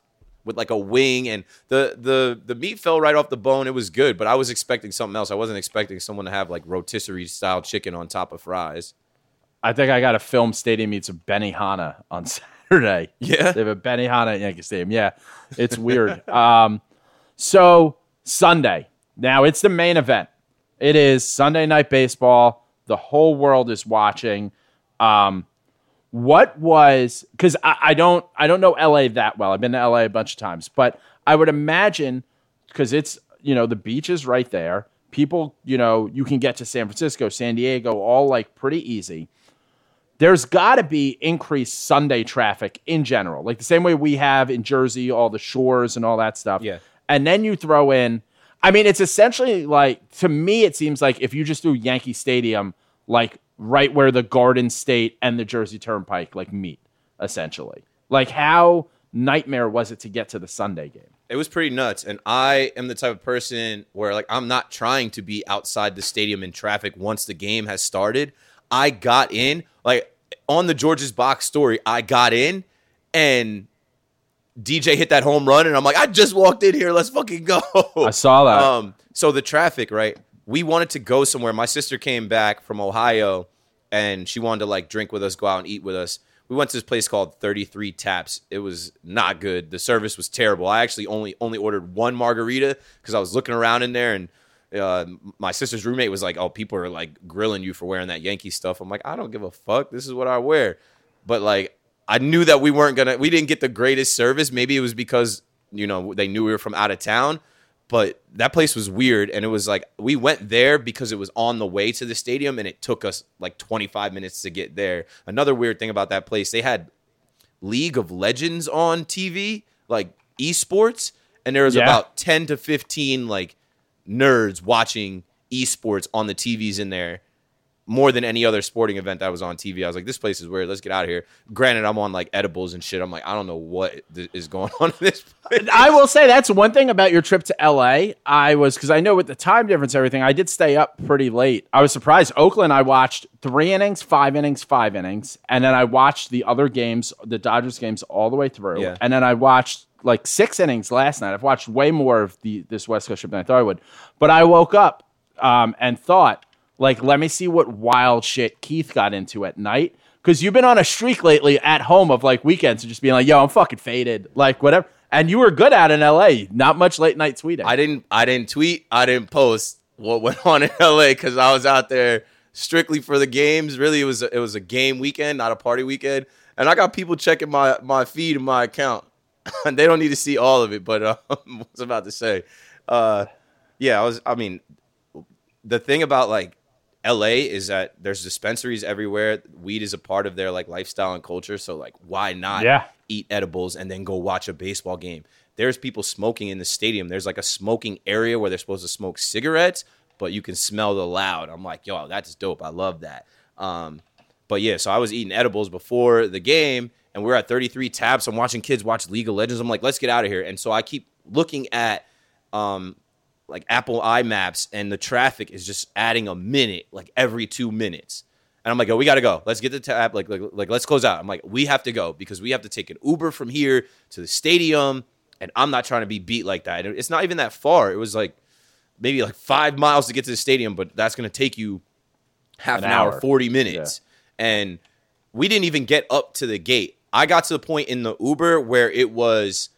with like a wing, and the the the meat fell right off the bone. It was good, but I was expecting something else. I wasn't expecting someone to have like rotisserie style chicken on top of fries. I think I got to film Stadium Meets of Benihana on Saturday. Yeah? They have a Benihana at Yankee Stadium. Yeah, it's weird. um, so Sunday. Now it's the main event. It is Sunday night baseball. The whole world is watching. Um, what was because I, I don't I don't know LA that well. I've been to LA a bunch of times, but I would imagine because it's you know the beach is right there. People, you know, you can get to San Francisco, San Diego, all like pretty easy there's got to be increased Sunday traffic in general, like the same way we have in Jersey, all the shores and all that stuff. Yeah. And then you throw in, I mean, it's essentially like, to me, it seems like if you just do Yankee Stadium, like right where the Garden State and the Jersey Turnpike like meet, essentially. Like how nightmare was it to get to the Sunday game? It was pretty nuts. And I am the type of person where like I'm not trying to be outside the stadium in traffic once the game has started. I got in, like on the George's box story, I got in and DJ hit that home run and I'm like, I just walked in here, let's fucking go. I saw that. Um, so the traffic, right? We wanted to go somewhere. My sister came back from Ohio and she wanted to like drink with us, go out and eat with us. We went to this place called 33 Taps. It was not good. The service was terrible. I actually only only ordered one margarita because I was looking around in there and uh, my sister's roommate was like, "Oh, people are like grilling you for wearing that Yankee stuff." I'm like, "I don't give a fuck. This is what I wear." But like, I knew that we weren't gonna. We didn't get the greatest service. Maybe it was because you know they knew we were from out of town. But that place was weird, and it was like we went there because it was on the way to the stadium, and it took us like 25 minutes to get there. Another weird thing about that place, they had League of Legends on TV, like esports, and there was Yeah. about 10 to 15 like nerds watching esports on the TVs in there more than any other sporting event that was on TV. I was like, this place is weird. Let's get out of here. Granted, I'm on like edibles and shit. I'm like, I don't know what th- is going on in this place. I will say that's one thing about your trip to LA. I was because I know with the time difference, everything. I did stay up pretty late. I was surprised. Oakland, I watched three innings, five innings, five innings, and then I watched the other games, the Dodgers games, all the way through. Yeah. And then I watched like six innings last night. I've watched way more of the this West Coast trip than I thought I would. But I woke up um, and thought, like, let me see what wild shit Keith got into at night. Because you've been on a streak lately at home of like weekends and just being like, yo, I'm fucking faded, like whatever. And you were good at in LA. Not much late night tweeting. I didn't I didn't tweet, I didn't post what went on in LA because I was out there strictly for the games. Really, it was a, it was a game weekend, not a party weekend. And I got people checking my my feed and my account. And they don't need to see all of it, but uh, I was about to say, uh, yeah, I was. I mean, the thing about like LA is that there's dispensaries everywhere. Weed is a part of their like lifestyle and culture. So like, why not Yeah. eat edibles and then go watch a baseball game? There's people smoking in the stadium. There's like a smoking area where they're supposed to smoke cigarettes, but you can smell the loud. I'm like, yo, that's dope. I love that. Um, but yeah, so I was eating edibles before the game, and we're at 33 taps. I'm watching kids watch League of Legends. I'm like, let's get out of here. And so I keep looking at um, like Apple iMaps, and the traffic is just adding a minute like every two minutes. And I'm like, oh, we gotta go. Let's get the tab. Like, like, like, let's close out. I'm like, we have to go because we have to take an Uber from here to the stadium, and I'm not trying to be beat like that. It's not even that far. It was like maybe like five miles to get to the stadium, but that's gonna take you half An an, hour, hour. 40 minutes. And we didn't even get up to the gate. I got to the point in the Uber where it was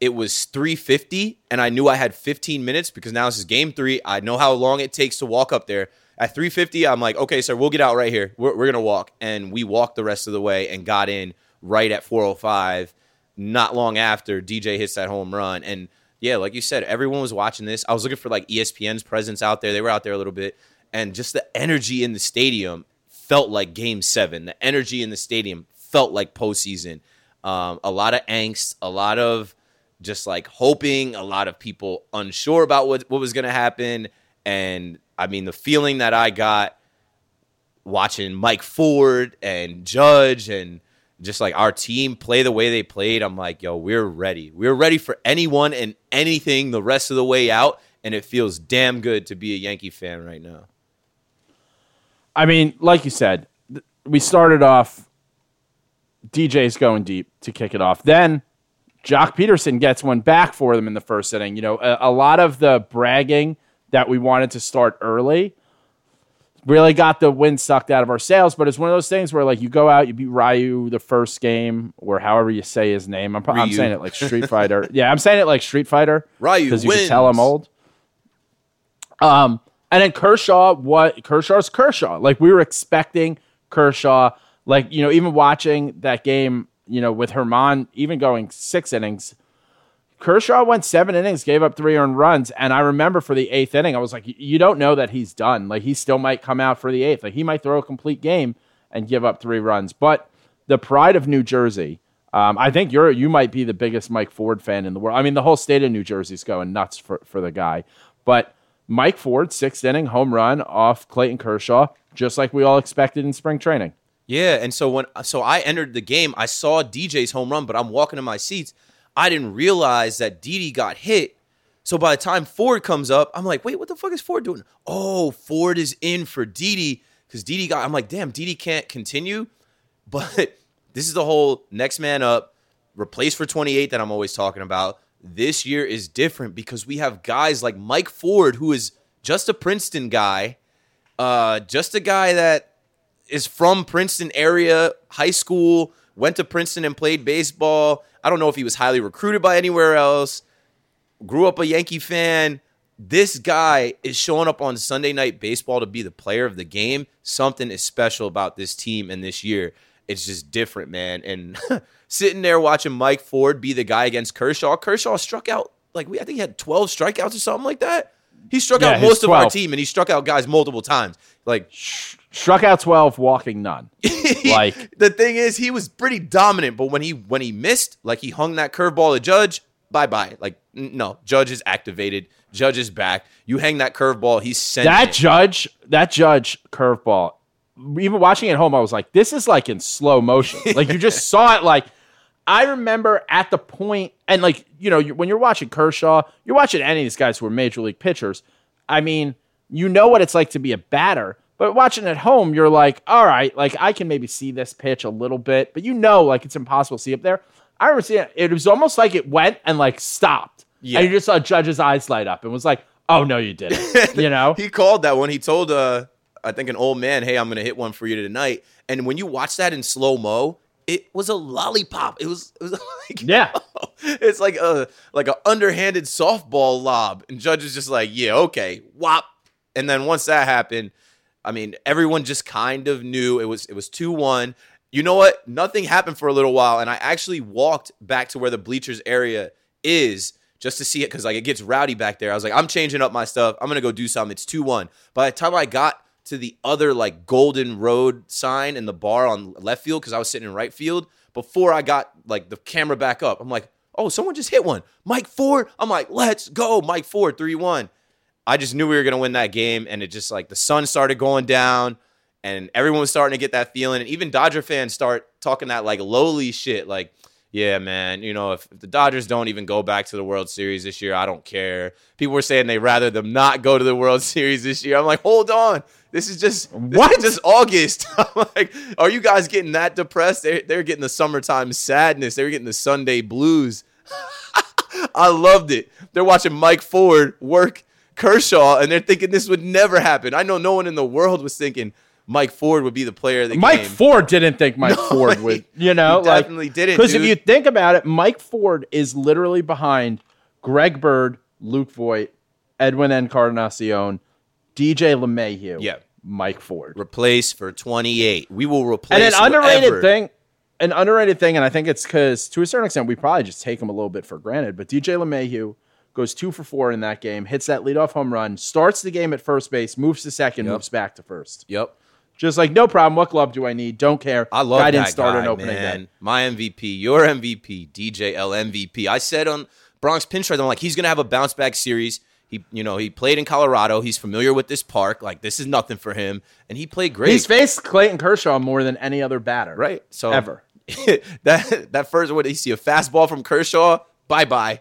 it was 350 and I knew I had 15 minutes because now this is game 3. I know how long it takes to walk up there. At 350, I'm like, "Okay, sir, we'll get out right here. We're, we're going to walk." And we walked the rest of the way and got in right at 405 not long after DJ hits that home run and yeah, like you said, everyone was watching this. I was looking for like ESPN's presence out there. They were out there a little bit and just the energy in the stadium felt like game seven. The energy in the stadium felt like postseason. Um, a lot of angst, a lot of just like hoping, a lot of people unsure about what, what was going to happen. And I mean, the feeling that I got watching Mike Ford and Judge and just like our team play the way they played, I'm like, yo, we're ready. We're ready for anyone and anything the rest of the way out. And it feels damn good to be a Yankee fan right now. I mean, like you said, we started off DJ's going deep to kick it off. Then Joc Pederson gets one back for them in the first inning. You know, a, a lot of the bragging that we wanted to start early really got the wind sucked out of our sails. But it's one of those things where, like, you go out, you beat Ryu the first game, or however you say his name. I'm, I'm saying it like Street Fighter. yeah, I'm saying it like Street Fighter. Ryu because you can tell I'm old. Um, and then Kershaw, what Kershaw's Kershaw. Like we were expecting Kershaw. Like you know, even watching that game, you know, with Germán, even going six innings, Kershaw went seven innings, gave up three earned runs, and I remember for the eighth inning, I was like, you don't know that he's done. Like he still might come out for the eighth. Like he might throw a complete game and give up three runs. But the pride of New Jersey. Um, I think you're you might be the biggest Mike Ford fan in the world. I mean, the whole state of New Jersey's going nuts for, for the guy. But Mike Ford, sixth inning home run off Clayton Kershaw, just like we all expected in spring training. Yeah, and so when so I entered the game, I saw DJ's home run, but I'm walking to my seats. I didn't realize that Didi got hit. So by the time Ford comes up, I'm like, wait, what the fuck is Ford doing? Oh, Ford is in for Didi because Didi got. I'm like, damn, Didi can't continue. But this is the whole next man up, replace for 28 that I'm always talking about. This year is different because we have guys like Mike Ford, who is just a Princeton guy, uh, just a guy that is from Princeton area, high school, went to Princeton and played baseball. I don't know if he was highly recruited by anywhere else. Grew up a Yankee fan. This guy is showing up on Sunday night baseball to be the player of the game. Something is special about this team and this year. It's just different, man. And sitting there watching Mike Ford be the guy against Kershaw. Kershaw struck out like we I think he had 12 strikeouts or something like that. He struck Yeah, out most of our team and he struck out guys multiple times. Like Struck out 12, walking none. like, the thing is, he was pretty dominant, but when he when he missed, like he hung that curveball to Judge, bye bye. Like no, Judge is activated. Judge is back. You hang that curveball, he's sending that it. judge, that judge curveball, even watching at home, I was like, this is like in slow motion. like, you just saw it like, I remember at the point, and like, you know, when you're watching Kershaw, you're watching any of these guys who are major league pitchers. I mean, you know what it's like to be a batter, but watching at home, you're like, all right, like I can maybe see this pitch a little bit, but you know, like it's impossible to see up there. I remember seeing it, it was almost like it went and like stopped. Yeah. And you just saw Judge's eyes light up and was like, oh, no, you didn't. you know? he called that one. He told uh I think an old man, "Hey, I'm gonna hit one for you tonight." And when you watch that in slow mo, it was a lollipop. It was it was like Yeah. it's like a like a underhanded softball lob, and Judge is just like, "Yeah, okay, whop." And then once that happened, I mean, everyone just kind of knew it was it was two one. You know what? Nothing happened for a little while, and I actually walked back to where the bleachers area is just to see it because like it gets rowdy back there. I was like, I'm changing up my stuff. I'm gonna go do something. It's two one. By the time I got to the other like Golden Road sign and the bar on left field because I was sitting in right field before I got like the camera back up. I'm like, oh, someone just hit one. Mike Ford. I'm like, let's go, Mike Ford, three one. I just knew we were gonna win that game, and it just like the sun started going down, and everyone was starting to get that feeling, and even Dodger fans start talking that like lowly shit, like, yeah, man, you know, if, if the Dodgers don't even go back to the World Series this year, I don't care. People were saying they'd rather them not go to the World Series this year. I'm like, hold on, this is just What? is just August. I'm like, are you guys getting that depressed? They're, they're getting the summertime sadness. They're getting the Sunday blues. I loved it. They're watching Mike Ford work Kershaw, and they're thinking this would never happen. I know no one in the world was thinking Mike Ford would be the player of the Mike game. Ford didn't think Mike Ford would, you know, like definitely didn't, Because if you think about it, Mike Ford is literally behind Greg Bird, Luke Voit, Edwin Encarnacion, DJ LeMahieu, Yeah. Mike Ford. Replace for 28. We will replace And an underrated whoever. thing, an underrated thing, and I think it's because to a certain extent we probably just take him a little bit for granted. But DJ LeMahieu goes two for four in that game, hits that leadoff home run, starts the game at first base, moves to second, Yep. moves back to first. Yep. Just like no problem. What glove do I need? Don't care. I love Guy that didn't start guy, an opening man. day. My MVP, your MVP, DJL MVP. I said on Bronx Pinstripe, I'm like, he's gonna have a bounce back series. He, you know, he played in Colorado. He's familiar with this park. Like, this is nothing for him, and he played great. He's faced Clayton Kershaw more than any other batter. right? So Ever. that that first what he see a fastball from Kershaw, bye bye.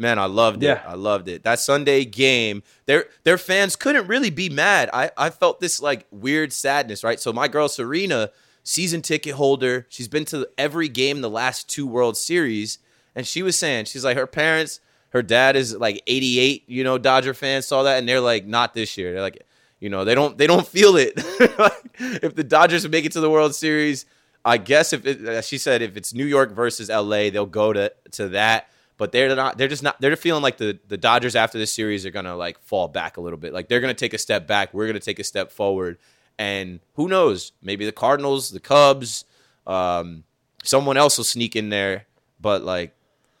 Man, I loved it. I loved it. That Sunday game, their their fans couldn't really be mad. I I felt this like weird sadness, right? So my girl Serena, season ticket holder, she's been to every game the last two World Series, and she was saying she's like her parents, her dad is like 88, you know, Dodger fans saw that and they're like not this year. They're like you know, they don't they don't feel it. If the Dodgers make it to the World Series, I guess if it, she said if it's New York versus LA, they'll go to to that. But they're not. They're just not. They're feeling like the the Dodgers after this series are gonna like fall back a little bit. Like they're gonna take a step back. We're gonna take a step forward. And who knows? Maybe the Cardinals, the Cubs, um, someone else will sneak in there. But like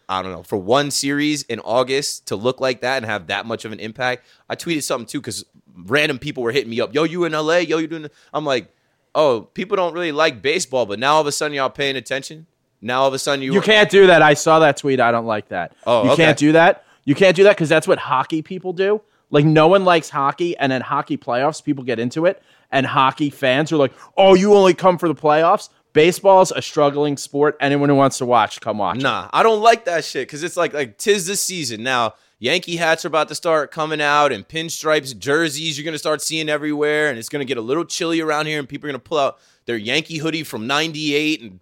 I don't know, for one series in August to look like that and have that much of an impact. I tweeted something too because random people were hitting me up. Yo, you in LA? Yo, you doing? I'm like, oh, people don't really like baseball, but now all of a sudden y'all paying attention. Now all of a sudden you You can't do that. I saw that tweet. I don't like that. Oh, you okay. can't do that. You can't do that because that's what hockey people do. Like no one likes hockey, and then hockey playoffs, people get into it, and hockey fans are like, "Oh, you only come for the playoffs." Baseball's a struggling sport. Anyone who wants to watch, come watch. Nah, I don't like that shit because it's like like tis the season now. Yankee hats are about to start coming out, and pinstripes jerseys you're gonna start seeing everywhere, and it's gonna get a little chilly around here, and people are gonna pull out their Yankee hoodie from '98, and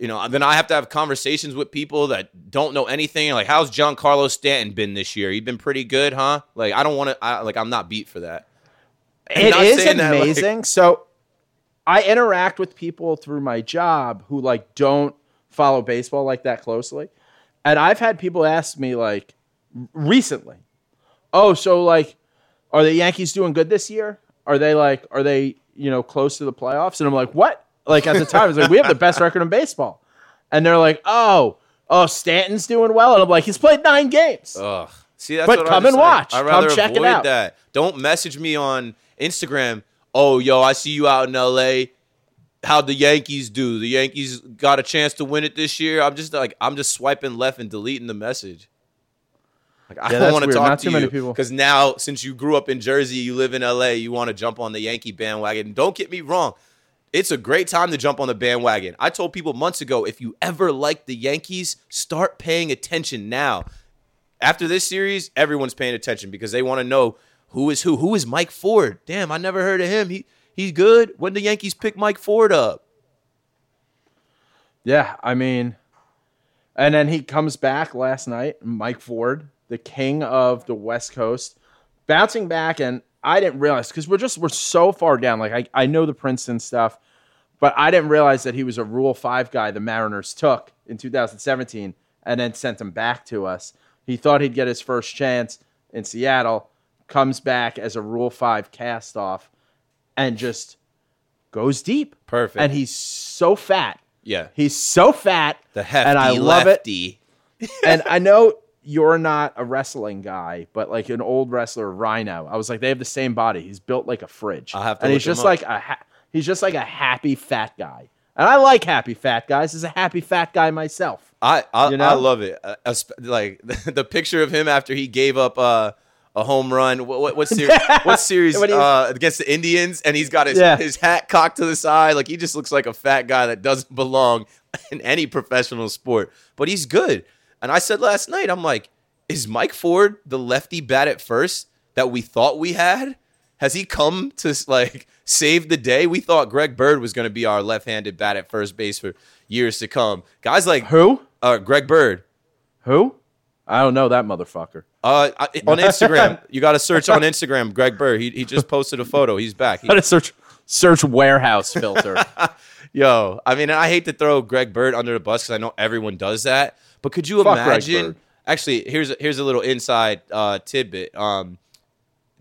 you know then I have to have conversations with people that don't know anything. Like, how's Giancarlo Stanton been this year? He's been pretty good, huh? Like, I don't want to. Like, I'm not beat for that. It is that, like- amazing. so I interact with people through my job who like don't follow baseball like that closely. And I've had people ask me like recently, "Oh, so like are the Yankees doing good this year? Are they like are they, you know, close to the playoffs?" And I'm like, "What?" Like at the time, it's like we have the best record in baseball. And they're like, "Oh, oh, Stanton's doing well." And I'm like, "He's played 9 games." Ugh. See, that's But come and watch. I'd Come rather check it avoid out. that. Don't message me on Instagram. Oh, yo, I see you out in LA. How'd the Yankees do? The Yankees got a chance to win it this year. I'm just like, I'm just swiping left and deleting the message. Like, I Yeah, don't want to talk Not to you people. because now, since you grew up in Jersey, you live in LA, you want to jump on the Yankee bandwagon. Don't get me wrong. It's a great time to jump on the bandwagon. I told people months ago if you ever like the Yankees, start paying attention now. After this series, everyone's paying attention because they want to know who is who. Who is Mike Ford? Damn, I never heard of him. He he's good. When the Yankees pick Mike Ford up? Yeah, I mean, and then he comes back last night, Mike Ford, the king of the West Coast, bouncing back, and I didn't realize because we're just we're so far down. Like I, I know the Princeton stuff, but I didn't realize that he was a Rule Five guy the Mariners took in 2017 and then sent him back to us. He thought he'd get his first chance in Seattle, comes back as a Rule Five cast off, and just goes deep. Perfect. And he's so fat. Yeah, He's so fat, the hefty and I love lefty. it. And I know you're not a wrestling guy, but like an old wrestler, Rhino. I was like, they have the same body. He's built like a fridge. I'll have to and he's just up. like a ha- he's just like a happy fat guy. And I like happy fat guys. As a happy fat guy myself. I I, You know? I love it. Uh, like the picture of him after he gave up uh, a home run. What what, what, what series uh, against the Indians? And he's got his Yeah. his hat cocked to the side. Like he just looks like a fat guy that doesn't belong in any professional sport. But he's good. And I said last night, I'm like, is Mike Ford the lefty bat at first that we thought we had? Has he come to like save the day? We thought Greg Bird was going to be our left-handed bat at first base for years to come. Guys like Who? uh, Greg Bird. Who? I don't know that motherfucker. Uh, I- on Instagram, you got to search on Instagram. Greg Bird. He, he just posted a photo. He's back. He- to search search warehouse filter? yo, I mean, I hate to throw Greg Bird under the bus because I know everyone does that. But could you Fuck imagine? Actually, here's a, here's a little inside uh, tidbit. Um,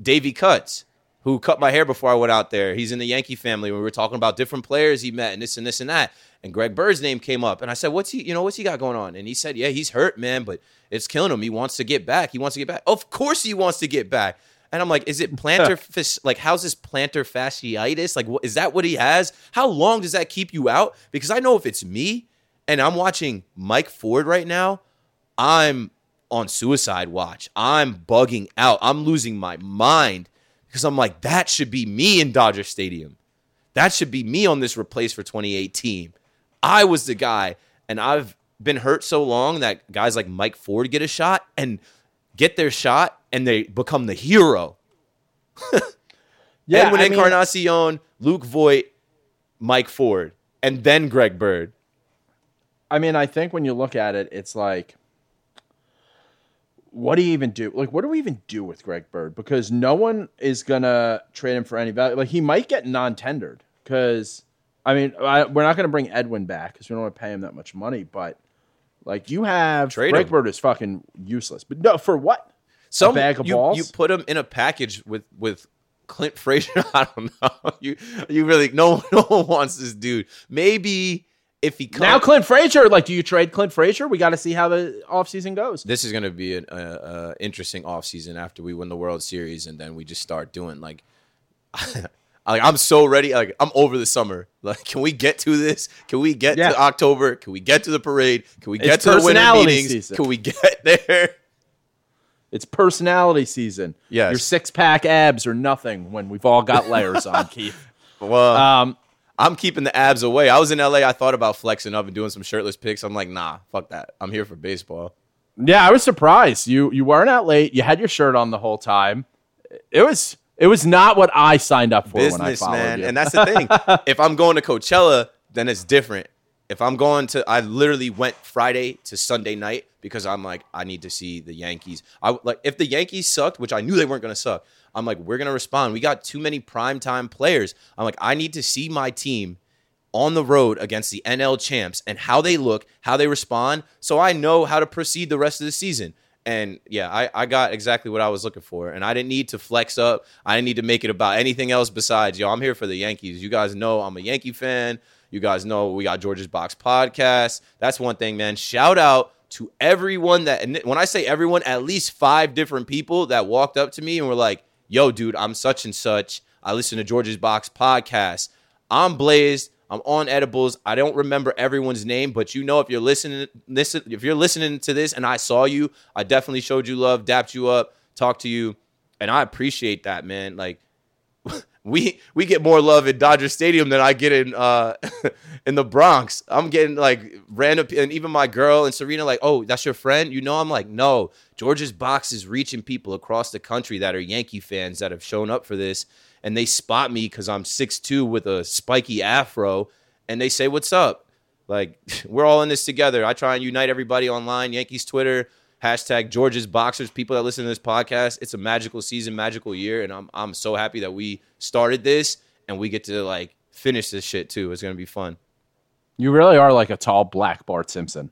Davey Cuts, who cut my hair before I went out there. He's in the Yankee family. We were talking about different players he met and this and this and that. And Greg Bird's name came up, and I said, "What's he? You know, what's he got going on?" And he said, "Yeah, he's hurt, man, but it's killing him. He wants to get back. He wants to get back. Of course, he wants to get back." And I'm like, "Is it plantar fas- like how's this plantar fasciitis? Like, is that what he has? How long does that keep you out? Because I know if it's me and I'm watching Mike Ford right now, I'm on suicide watch. I'm bugging out. I'm losing my mind because I'm like, that should be me in Dodger Stadium. That should be me on this replace for 2018. I was the guy, and I've been hurt so long that guys like Mike Ford get a shot and get their shot, and they become the hero. Yeah, Edwin I mean- Encarnacion, Luke Voit, Mike Ford, and then Greg Bird. I mean, I think when you look at it, it's like, what do you even do? Like, what do we even do with Greg Bird? Because no one is gonna trade him for any value. Like, he might get non-tendered. Because, I mean, I, we're not gonna bring Edwin back because we don't want to pay him that much money. But, like, you have Trade Greg him. Bird is fucking useless. But no, for what? Some bag of you, balls? You put him in a package with with Clint Frazier. I don't know. You you really no no one wants this dude. Maybe if he comes, Now, Clint Frazier. Like, do you trade Clint Frazier? We got to see how the offseason goes. this is going to be an uh, uh, interesting offseason after we win the World Series, and then we just start doing like. Like I'm so ready. Like I'm over the summer. Like, can we get to this? Can we get Yeah. to October? Can we get to the parade? Can we It's get to the winter meetings? season. Can we get there? It's personality season. Yes. Your six pack abs are nothing when we've all got layers on, Keith. Well, Um, I'm keeping the abs away. I was in LA. I thought about flexing up and doing some shirtless pics. I'm like, nah, fuck that. I'm here for baseball. yeah, I was surprised. You you weren't out late. You had your shirt on the whole time. It was it was not what I signed up for when I Business, followed man. you. And that's the thing. if I'm going to Coachella, then it's different. If I'm going to, I literally went Friday to Sunday night because I'm like, I need to see the Yankees. I like if the Yankees sucked, which I knew they weren't going to suck. I'm like, we're going to respond. We got too many primetime players. I'm like, I need to see my team on the road against the NL champs and how they look, how they respond, so I know how to proceed the rest of the season. And yeah, I, I got exactly what I was looking for. And I didn't need to flex up. I didn't need to make it about anything else besides, yo, I'm here for the Yankees. You guys know I'm a Yankee fan. You guys know we got George's Box podcast. That's one thing, man. Shout out to everyone that, when I say everyone, at least five different people that walked up to me and were like, yo, dude, I'm such and such. I listen to George's Box podcast. I'm blazed. I'm on edibles. I don't remember everyone's name, but you know if you're listening, listen, if you're listening to this and I saw you, I definitely showed you love, dapped you up, talked to you, and I appreciate that, man. Like we we get more love in Dodger Stadium than I get in uh in the Bronx. I'm getting like random and even my girl and Serena like, "Oh, that's your friend?" You know, I'm like, "No, George's box is reaching people across the country that are Yankee fans that have shown up for this and they spot me cuz I'm 6'2 with a spiky afro and they say, "What's up?" Like, we're all in this together. I try and unite everybody online, Yankees Twitter, hashtag George's Boxers, people that listen to this podcast. It's a magical season, magical year, and I'm I'm so happy that we started this and we get to like finish this shit too. It's gonna be fun. you really are like a tall black Bart Simpson.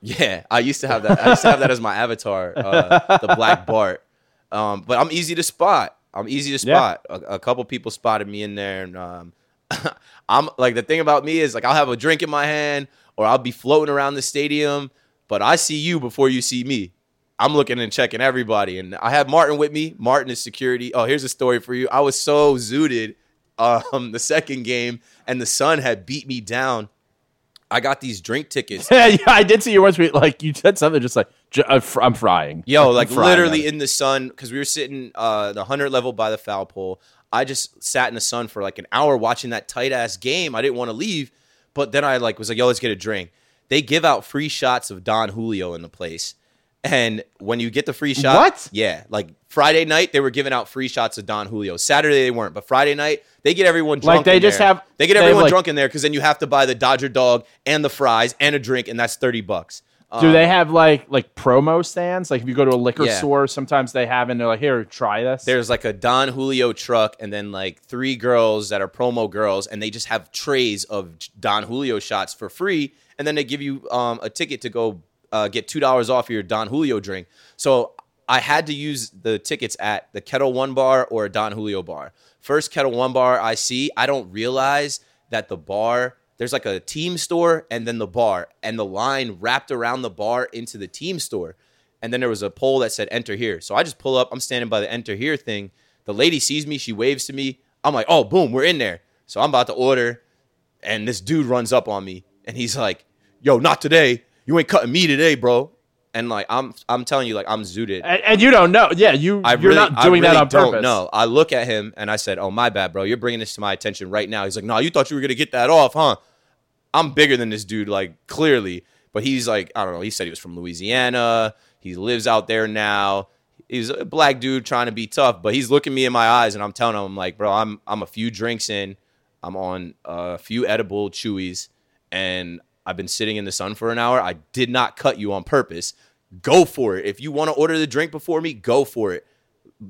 Yeah, I used to have that. I used to have that as my avatar, uh, the Black Bart. Um, but I'm easy to spot. I'm easy to Yeah. spot. A, a couple people spotted me in there, and um, I'm like the thing about me is like I'll have a drink in my hand or I'll be floating around the stadium, but I see you before you see me. I'm looking and checking everybody, and I have Martin with me. Martin is security. Oh, here's a story for you. I was so zooted um, the second game, and the sun had beat me down. I got these drink tickets. yeah, I did see you once. We like you said something just like "J- I'm frying. Yo, like frying literally in the sun because we were sitting uh, the hundred level by the foul pole. I just sat in the sun for like an hour watching that tight ass game. I didn't want to leave, but then I like was like, "Yo, let's get a drink." They give out free shots of Don Julio in the place, and when you get the free shot, What? Yeah, like Friday night they were giving out free shots of Don Julio. Saturday they weren't, but Friday night they get everyone drunk. Like, they just there. have- they get they everyone like- drunk in there because then you have to buy the Dodger dog and the fries and a drink, and that's thirty bucks. Do Um, they have like like promo stands? Like if you go to a liquor Yeah. store, sometimes they have, and they're like, "Here, try this." there's like a Don Julio truck and then like three girls that are promo girls and they just have trays of Don Julio shots for free and then they give you um, a ticket to go uh, get two dollars off your Don Julio drink. So I had to use the tickets at the Ketel One bar or a Don Julio bar. First Ketel One bar I see, I don't realize that the bar there's like a team store and then the bar and the line wrapped around the bar into the team store and then there was a pole that said enter here. So I just pull up, I'm standing by the enter here thing. The lady sees me, she waves to me. I'm like, oh, boom, we're in there. So I'm about to order, and this dude runs up on me, and he's like, yo, not today. You ain't cutting me today, bro. And like I'm I'm telling you, like I'm zooted. and, and you don't know. Yeah, you I you're really, not doing I really that on don't purpose. know. I look at him and I said, "Oh my bad, bro. You're bringing this to my attention right now." He's like, "No, you thought you were gonna get that off, huh?" I'm bigger than this dude, like clearly. But he's like, I don't know. He said he was from Louisiana. He lives out there now. He's a black dude trying to be tough, but he's looking me in my eyes, and I'm telling him, I'm like, bro, I'm I'm a few drinks in. I'm on a few edible chewies, and I've been sitting in the sun for an hour. I did not cut you on purpose. Go for it. If you want to order the drink before me, go for it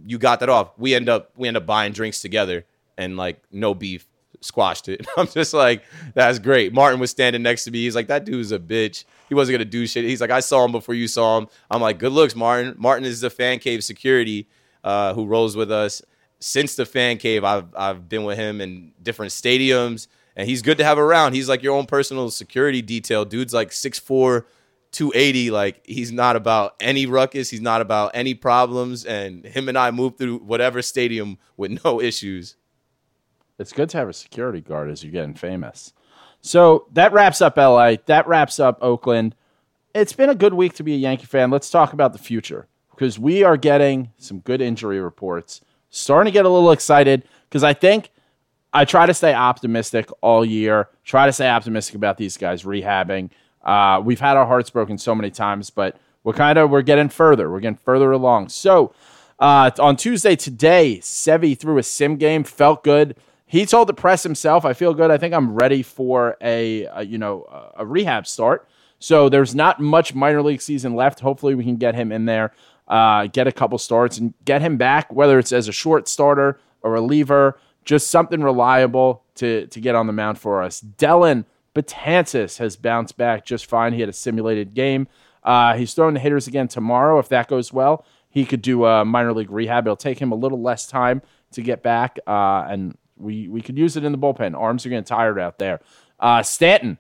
you got that off. We end up we end up buying drinks together and like no beef squashed it. I'm just like that's great. Martin was standing next to me. He's like that dude's a bitch. He wasn't gonna do shit. He's like I saw him before you saw him. I'm like good looks, Martin. Martin is the fan cave security uh, who rolls with us since the fan cave. I've I've been with him in different stadiums and he's good to have around. He's like your own personal security detail. Dude's like 6'4", 280 like he's not about any ruckus he's not about any problems and him and i move through whatever stadium with no issues It's good to have a security guard as you're getting famous. So that wraps up LA. That wraps up Oakland. It's been a good week to be a Yankee fan. Let's talk about the future because we are getting some good injury reports. Starting to get a little excited because I think I try to stay optimistic all year. Try to stay optimistic about these guys rehabbing. Uh, we've had our hearts broken so many times, but we're kind of we're getting further. We're getting further along. So uh, on Tuesday today, Sevi threw a sim game, felt good. He told the press himself, "I feel good. I think I'm ready for a, a you know a, rehab start." So there's not much minor league season left. Hopefully, we can get him in there, uh, get a couple starts, and get him back, whether it's as a short starter, or a reliever, just something reliable to to get on the mound for us. Dellin Betances has bounced back just fine. He had a simulated game. Uh, he's throwing the hitters again tomorrow. If that goes well, he could do a minor league rehab. It'll take him a little less time to get back, uh, and we we could use it in the bullpen. Arms are getting tired out there. Uh, Stanton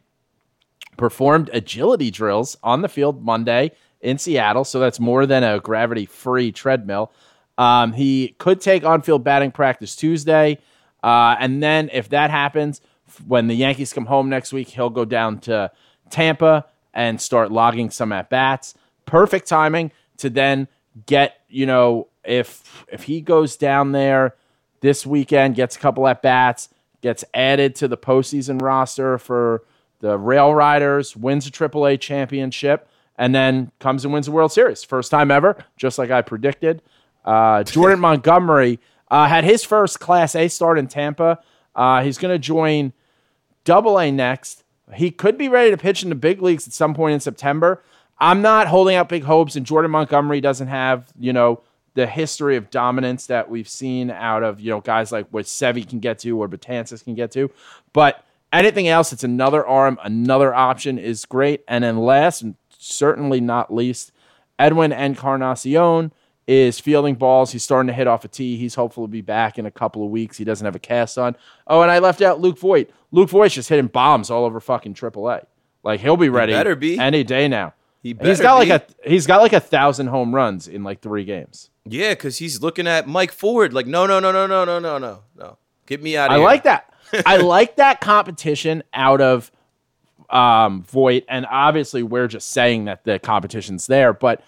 performed agility drills on the field Monday in Seattle, so that's more than a gravity free treadmill. Um, he could take on field batting practice Tuesday. Uh, and then if that happens, when the Yankees come home next week, he'll go down to Tampa and start logging some at bats. Perfect timing to then get, you know, if if he goes down there this weekend, gets a couple at bats, gets added to the postseason roster for the Rail Riders, wins a AAA championship, and then comes and wins the World Series. First time ever, just like I predicted. Uh, Jordan Montgomery uh, had his first Class A start in Tampa. Uh, he's going to join Double A next. He could be ready to pitch in the big leagues at some point in September. I'm not holding out big hopes, and Jordan Montgomery doesn't have, you know, the history of dominance that we've seen out of, you know, guys like what Sevi can get to or Betances can get to. But anything else, it's another arm, another option is great. And then last and certainly not least, Edwin Encarnacion is fielding balls. He's starting to hit off a tee. He's hopeful to be back in a couple of weeks. He doesn't have a cast on. Oh, and I left out Luke Voit. Luke Voit's just hitting bombs all over fucking AAA. Like he'll be ready better be. any day now. He better got be. like a he's got like a thousand home runs in like three games. Yeah, because he's looking at Mike Ford like, no, no, no, no, no, no, no, no, no. Get me out of I here. like that. I like that competition out of um, Voit, and obviously we're just saying that the competition's there. But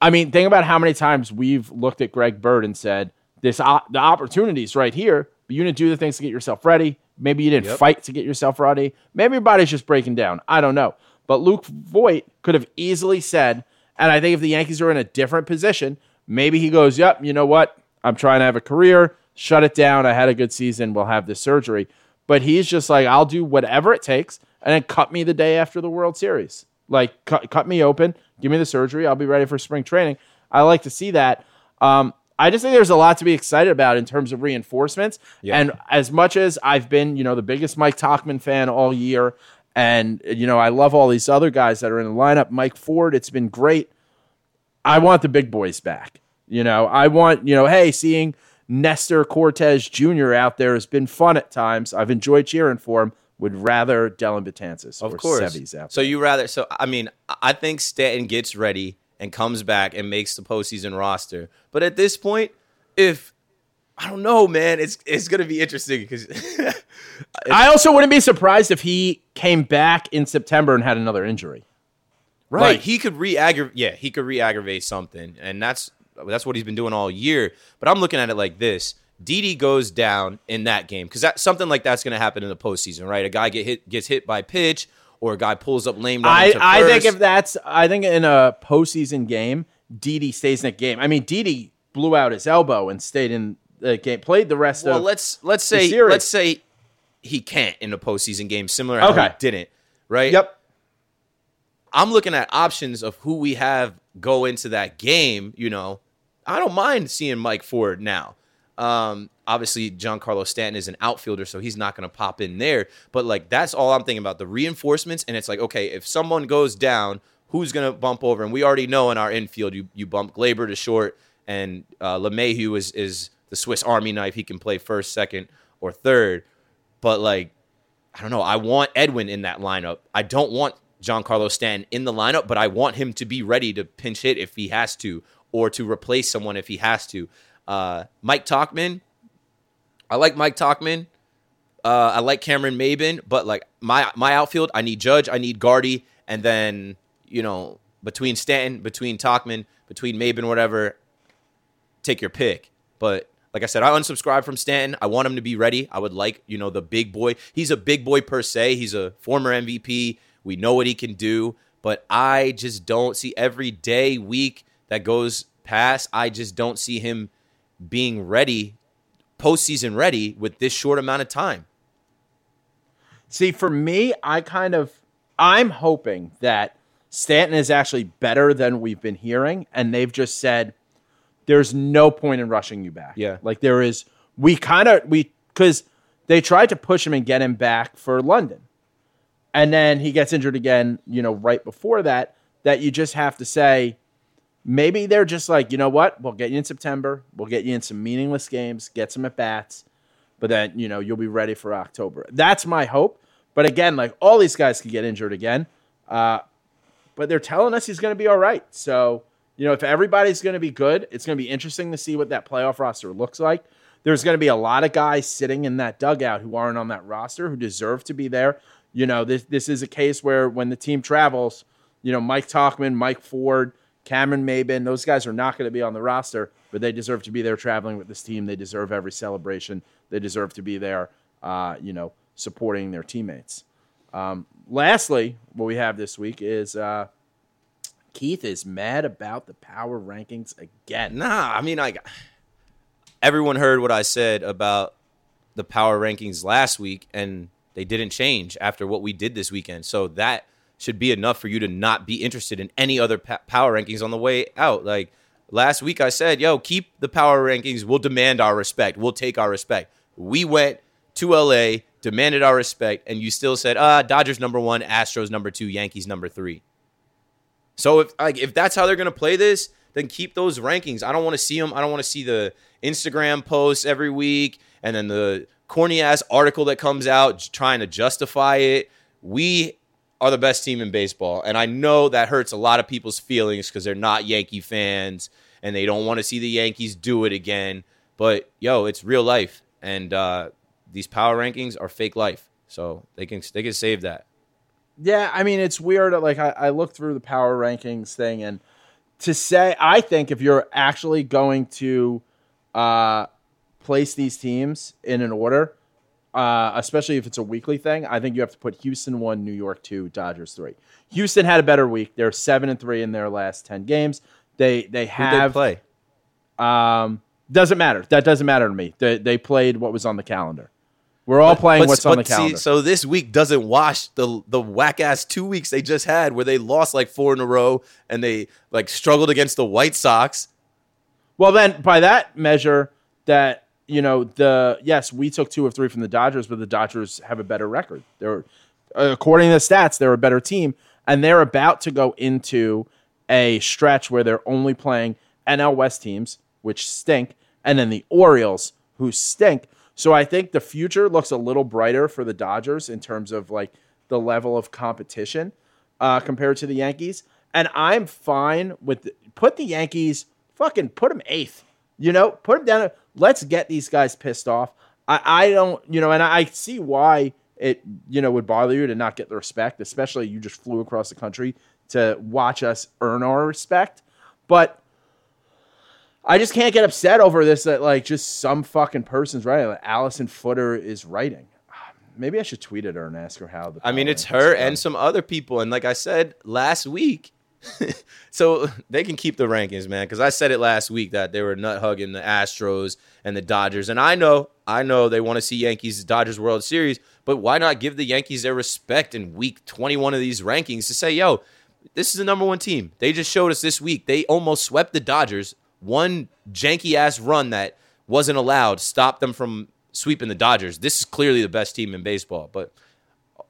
I mean, think about how many times we've looked at Greg Bird and said, "This the opportunity's right here, but you didn't do the things to get yourself ready. Maybe you didn't Yep. fight to get yourself ready. Maybe your body's just breaking down. I don't know." But Luke Voit could have easily said, and I think if the Yankees are in a different position, maybe he goes, "Yep, you know what? I'm trying to have a career. Shut it down. I had a good season. We'll have this surgery." But he's just like, "I'll do whatever it takes, and then cut me the day after the World Series. Like, cut, cut me open. Give me the surgery. I'll be ready for spring training." I like to see that. Um, I just think there's a lot to be excited about in terms of reinforcements. And as much as I've been, you know, the biggest Mike Tauchman fan all year, and you know, I love all these other guys that are in the lineup. Mike Ford, it's been great. I want the big boys back. You know, I want, you know, hey, seeing Nestor Cortes Jr. out there has been fun at times. I've enjoyed cheering for him. Would rather Dellin Betances Of or course. Sevy's out. So you rather? So I mean, I- I think Stanton gets ready and comes back and makes the postseason roster. But at this point, if I don't know, man, it's it's gonna be interesting because I also wouldn't be surprised if he came back in September and had another injury. right, Like- he could re-aggravate. Yeah, he could re-aggravate something, and that's that's what he's been doing all year. But I'm looking at it like this: Didi goes down in that game because that something like that's gonna happen in the postseason, right? A guy get hit gets hit by pitch, or a guy pulls up lame. I, to I think if that's I think in a postseason game, Didi stays in the game. I mean, Didi blew out his elbow and stayed in the game, played the rest Well, of. let's let's say let's say he can't in a postseason game, similar how Okay. he didn't, right? Yep. I'm looking at options of who we have go into that game. You know, I don't mind seeing Mike Ford now. Um, obviously, Giancarlo Stanton is an outfielder, so he's not going to pop in there. But like, that's all I'm thinking about the reinforcements. And it's like, okay, if someone goes down, who's going to bump over? And we already know in our infield, you you bump Gleyber to short, and uh, is is the Swiss Army knife. He can play first, second, or third. But like, I don't know. I want Edwin in that lineup. I don't want Giancarlo Stanton in the lineup, but I want him to be ready to pinch hit if he has to, or to replace someone if he has to. Uh, Mike Tauchman, I like Mike Tauchman. Uh, I like Cameron Maybin, but like my my outfield, I need Judge, I need Guardy, and then you know between Stanton, between Tauchman, between Maybin, whatever, take your pick. But Like I said, I unsubscribe from Stanton. I want him to be ready. I would like, you know, the big boy. He's a big boy per se. He's a former MVP. We know what he can do, but I just don't see every day, week that goes past, I just don't see him being ready, postseason ready with this short amount of time. See, for me, I kind of I'm hoping that Stanton is actually better than we've been hearing, and they've just said there's no point in rushing you back. Yeah. Like there is we kind of we because they tried to push him and get him back for London. And then he gets injured again, you know, right before that, that you just have to say, maybe they're just like, you know what? We'll get you in September. We'll get you in some meaningless games, get some at bats, but then, you know, you'll be ready for October. That's my hope. But again, like all these guys could get injured again. Uh, but they're telling us he's going to be all right. So, you know, if everybody's going to be good, it's going to be interesting to see what that playoff roster looks like. There's going to be a lot of guys sitting in that dugout who aren't on that roster who deserve to be there. You know, this this is a case where when the team travels, you know, Mike Tauchman, Mike Ford, Cameron Maybin, those guys are not going to be on the roster, but they deserve to be there traveling with this team. They deserve every celebration. They deserve to be there, uh, you know, supporting their teammates. Um, lastly, what we have this week is uh, Keith is mad about the power rankings again. Nah, I mean, like everyone heard what I said about the power rankings last week, and they didn't change after what we did this weekend. So that should be enough for you to not be interested in any other pa- power rankings on the way out. Like last week, I said, "Yo, keep the power rankings. We'll demand our respect. We'll take our respect." We went to LA, demanded our respect, and you still said, "Ah, Dodgers number one, Astros number two, Yankees number three. So if like if that's how they're gonna play this, then keep those rankings. I don't want to see them. I don't want to see the Instagram posts every week and then the corny ass article that comes out trying to justify it. We are the best team in baseball, and I know that hurts a lot of people's feelings because they're not Yankee fans and they don't want to see the Yankees do it again. But yo, it's real life, and uh, these power rankings are fake life, so they can they can save that. Yeah, I mean it's weird. Like I, I looked through the power rankings thing, and to say, I think if you're actually going to uh, place these teams in an order, uh, especially if it's a weekly thing, I think you have to put Houston one, New York two, Dodgers three. Houston had a better week. They're seven and three in their last ten games. They they Who'd they have play? um doesn't matter. That doesn't matter to me. They they played what was on the calendar. We're all playing But- what's on the but see, calendar. so this week doesn't wash the the whack ass two weeks they just had where they lost like four in a row and they like struggled against the White Sox. Well, then by that measure, that you know the yes, we took two of three from the Dodgers, but the Dodgers have a better record. They're according to the stats, they're a better team, and they're about to go into a stretch where they're only playing NL West teams, which stink, and then the Orioles, who stink. So I think the future looks a little brighter for the Dodgers in terms of like the level of competition uh, compared to the Yankees. And I'm fine with put the Yankees fucking put them eighth. You know, put them down. Let's get these guys pissed off. I, I don't, you know, and I see why it, you know, would bother you to not get the respect, especially you just flew across the country to watch us earn our respect. But I just can't get upset over this that like just some fucking person's writing. Like Alyson Footer is writing. Maybe I should tweet at her and ask her how. The I mean, it's her and some other people. And like I said last week, so they can keep the rankings, man. Because I said it last week that they were nut hugging the Astros and the Dodgers. And I know, I know they want to see Yankees Dodgers World Series, but why not give the Yankees their respect in week 21 of these rankings to say, yo, this is the number one team. They just showed us this week. They almost swept the Dodgers. One janky ass run that wasn't allowed stopped them from sweeping the Dodgers. This is clearly the best team in baseball, but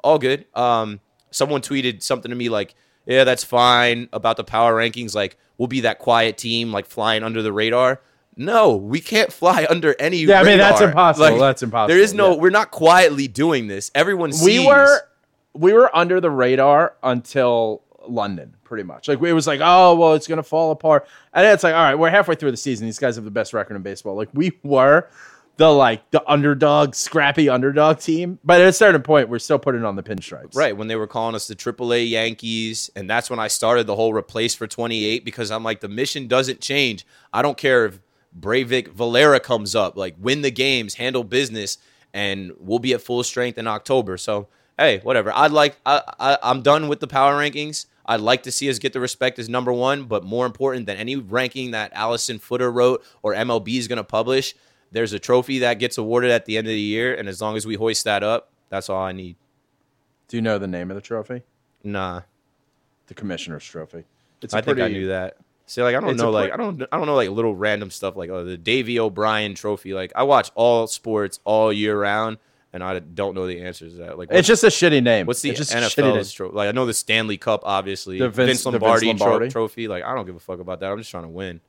all good. Um, someone tweeted something to me like, "Yeah, that's fine about the power rankings. Like, we'll be that quiet team, like flying under the radar." No, we can't fly under any. Yeah, I mean, that's radar. impossible. That's impossible, There is no. yeah. We're not quietly doing this. Everyone sees. we were we were under the radar until London, pretty much. Like it was like, oh well, it's gonna fall apart, and then it's like, all right, we're halfway through the season. These guys have the best record in baseball. Like we were the like the underdog, scrappy underdog team, but at a certain point, we're still putting on the pinstripes. Right, when they were calling us the AAA Yankees, and that's when I started the whole replace for 28 because I'm like, the mission doesn't change. I don't care if Breyvic Valera comes up, like win the games, handle business, and we'll be at full strength in October. So hey, whatever. I'd like I, I I'm done with the power rankings. I'd like to see us get the respect as number one, but more important than any ranking that Alyson Footer wrote or MLB is going to publish, there's a trophy that gets awarded at the end of the year, and as long as we hoist that up, that's all I need. Do you know the name of the trophy? Nah, The commissioner's trophy. It's I think I knew that. See, like I don't know, like I don't, I don't know, like little random stuff like oh, the Davy O'Brien Trophy. Like I watch all sports all year round, and I don't know the answers to that. Like It's just a shitty name. What's the It's just a shitty name. NFL's trophy? Like I know the Stanley Cup, obviously. The Vince- Vince, the Vince Lombardi, tro- Lombardi. trophy. Like I don't give a fuck about that. I'm just trying to win.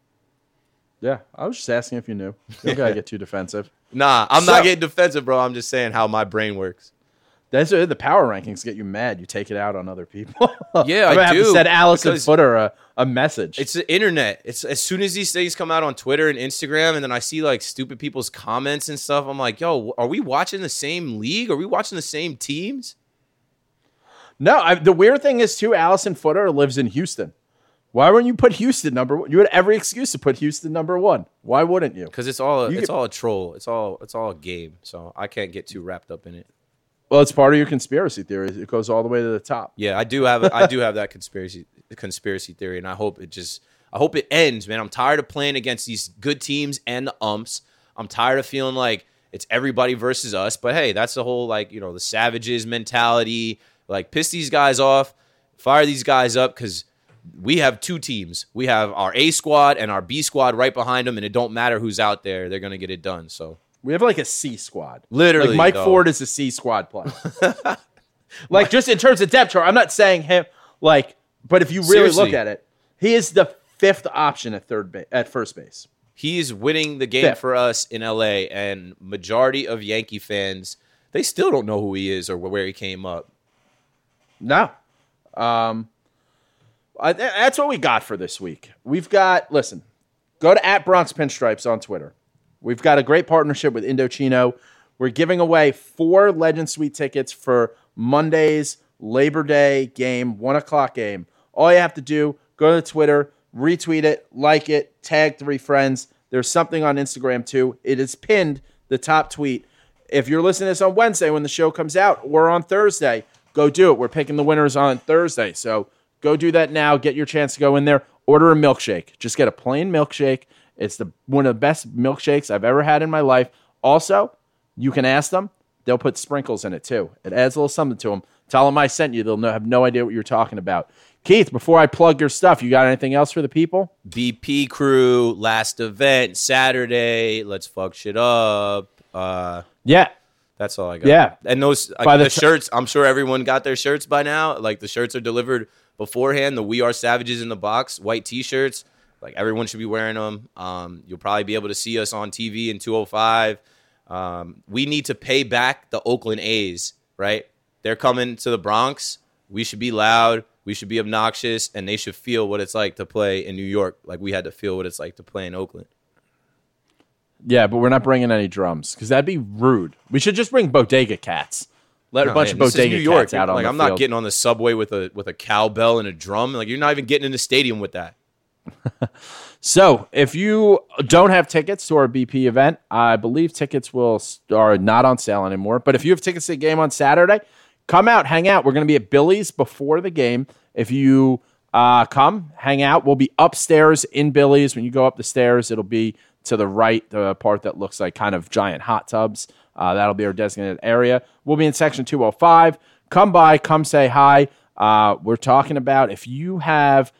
Yeah, I was just asking if you knew. You don't gotta get too defensive. Nah, I'm So- not getting defensive, bro. I'm just saying how my brain works. That's uh, the power rankings get you mad. You take it out on other people. Yeah, I'm I gonna have to do, send Alyson because- Footer a, a message. It's the internet. It's as soon as these things come out on Twitter and Instagram, and then I see like stupid people's comments and stuff. I'm like, yo, are we watching the same league? Are we watching the same teams? no, I, the weird thing is too. Alyson Footer lives in Houston. Why wouldn't you put Houston number one? You had every excuse to put Houston number one. Why wouldn't you? Because it's all You it's get- all a troll. It's all it's all a game. So I can't get too wrapped up in it. Well, it's part of your conspiracy theory. It goes all the way to the top. Yeah, I do have I do have that conspiracy conspiracy theory, and I hope it just I hope it ends, man. I'm tired of playing against these good teams and the umps. I'm tired of feeling like it's everybody versus us. But hey, that's the whole like you know the savages mentality. Like piss these guys off, fire these guys up because we have two teams. We have our A squad and our B squad right behind them, and it don't matter who's out there. They're gonna get it done. So We have like a C squad. Literally, like Mike though. Ford is a C squad player. like just in terms of depth chart, I'm not saying him like, but if you really look at it, he is the fifth option at third base at first base. he's winning the game Fifth. for us in LA, and majority of Yankee fans they still don't know who he is or where he came up. No. Um, That's what we got for this week. We've got, listen, go to at Bronx Pinstripes on Twitter. We've got a great partnership with Indochino. We're giving away four Legend Suite tickets for Monday's Labor Day game, one o'clock game. All you have to do, go to Twitter, retweet it, like it, tag three friends. There's something on Instagram too. It is pinned, the top tweet. If you're listening to this on Wednesday when the show comes out or on Thursday, go do it. We're picking the winners on Thursday. So go do that now. Get your chance to go in there. Order a milkshake. Just get a plain milkshake. It's the one of the best milkshakes I've ever had in my life. Also, you can ask them. They'll put sprinkles in it too. It adds a little something to them. Tell them I sent you. They'll know, have no idea what you're talking about. Keith, before I plug your stuff, you got anything else for the people? BP crew last event Saturday. Let's fuck shit up. Uh, Yeah. that's all I got. Yeah. and those By the the, ti- shirts. I'm sure everyone got their shirts by now. Like the shirts are delivered beforehand. The We Are Savages in the box, white T-shirts. Like everyone should be wearing them. Um, you'll probably be able to see us on TV in 205. Um, we need to pay back the Oakland A's. Right? They're coming to the Bronx. We should be loud. We should be obnoxious, and they should feel what it's like to play in New York, like we had to feel what it's like to play in Oakland. Yeah, but we're not bringing any drums because that'd be rude. We should just bring bodega cats. Let a bunch Man, of bodega New York. cats out on like I'm field. not getting on the subway with a with a cowbell and a drum. Like you're not even getting in the stadium with that. So, if you don't have tickets to our BP event, I believe tickets will are not on sale anymore. But if you have tickets to the game on Saturday, come out, hang out. We're going to be at Billy's before the game. If you uh, come, hang out. We'll be upstairs in Billy's. When you go up the stairs, it'll be to the right, the part that looks like kind of giant hot tubs. Uh, that'll be our designated area. We'll be in section 205. Come by, come say hi. Uh, we're talking about if you have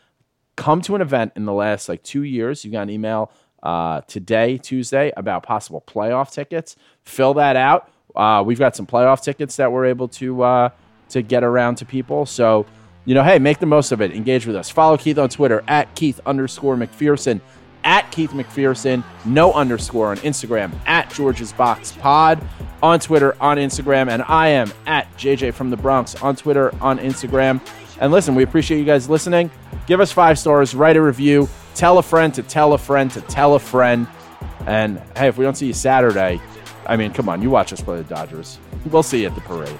come to an event in the last like two years. You got an email uh, today, Tuesday, about possible playoff tickets. Fill that out. Uh, we've got some playoff tickets that we're able to uh, to get around to people. So, you know, hey, make the most of it. Engage with us. Follow Keith on Twitter at Keith underscore McPherson, at Keith McPherson, no underscore on Instagram, at George's Box Pod on Twitter, on Instagram, and I am at JJ from the Bronx on Twitter, on Instagram. And listen, we appreciate you guys listening. Give us five stars, write a review, tell a friend to tell a friend to tell a friend. And hey, if we don't see you Saturday, I mean, come on, you watch us play the Dodgers. We'll see you at the parade.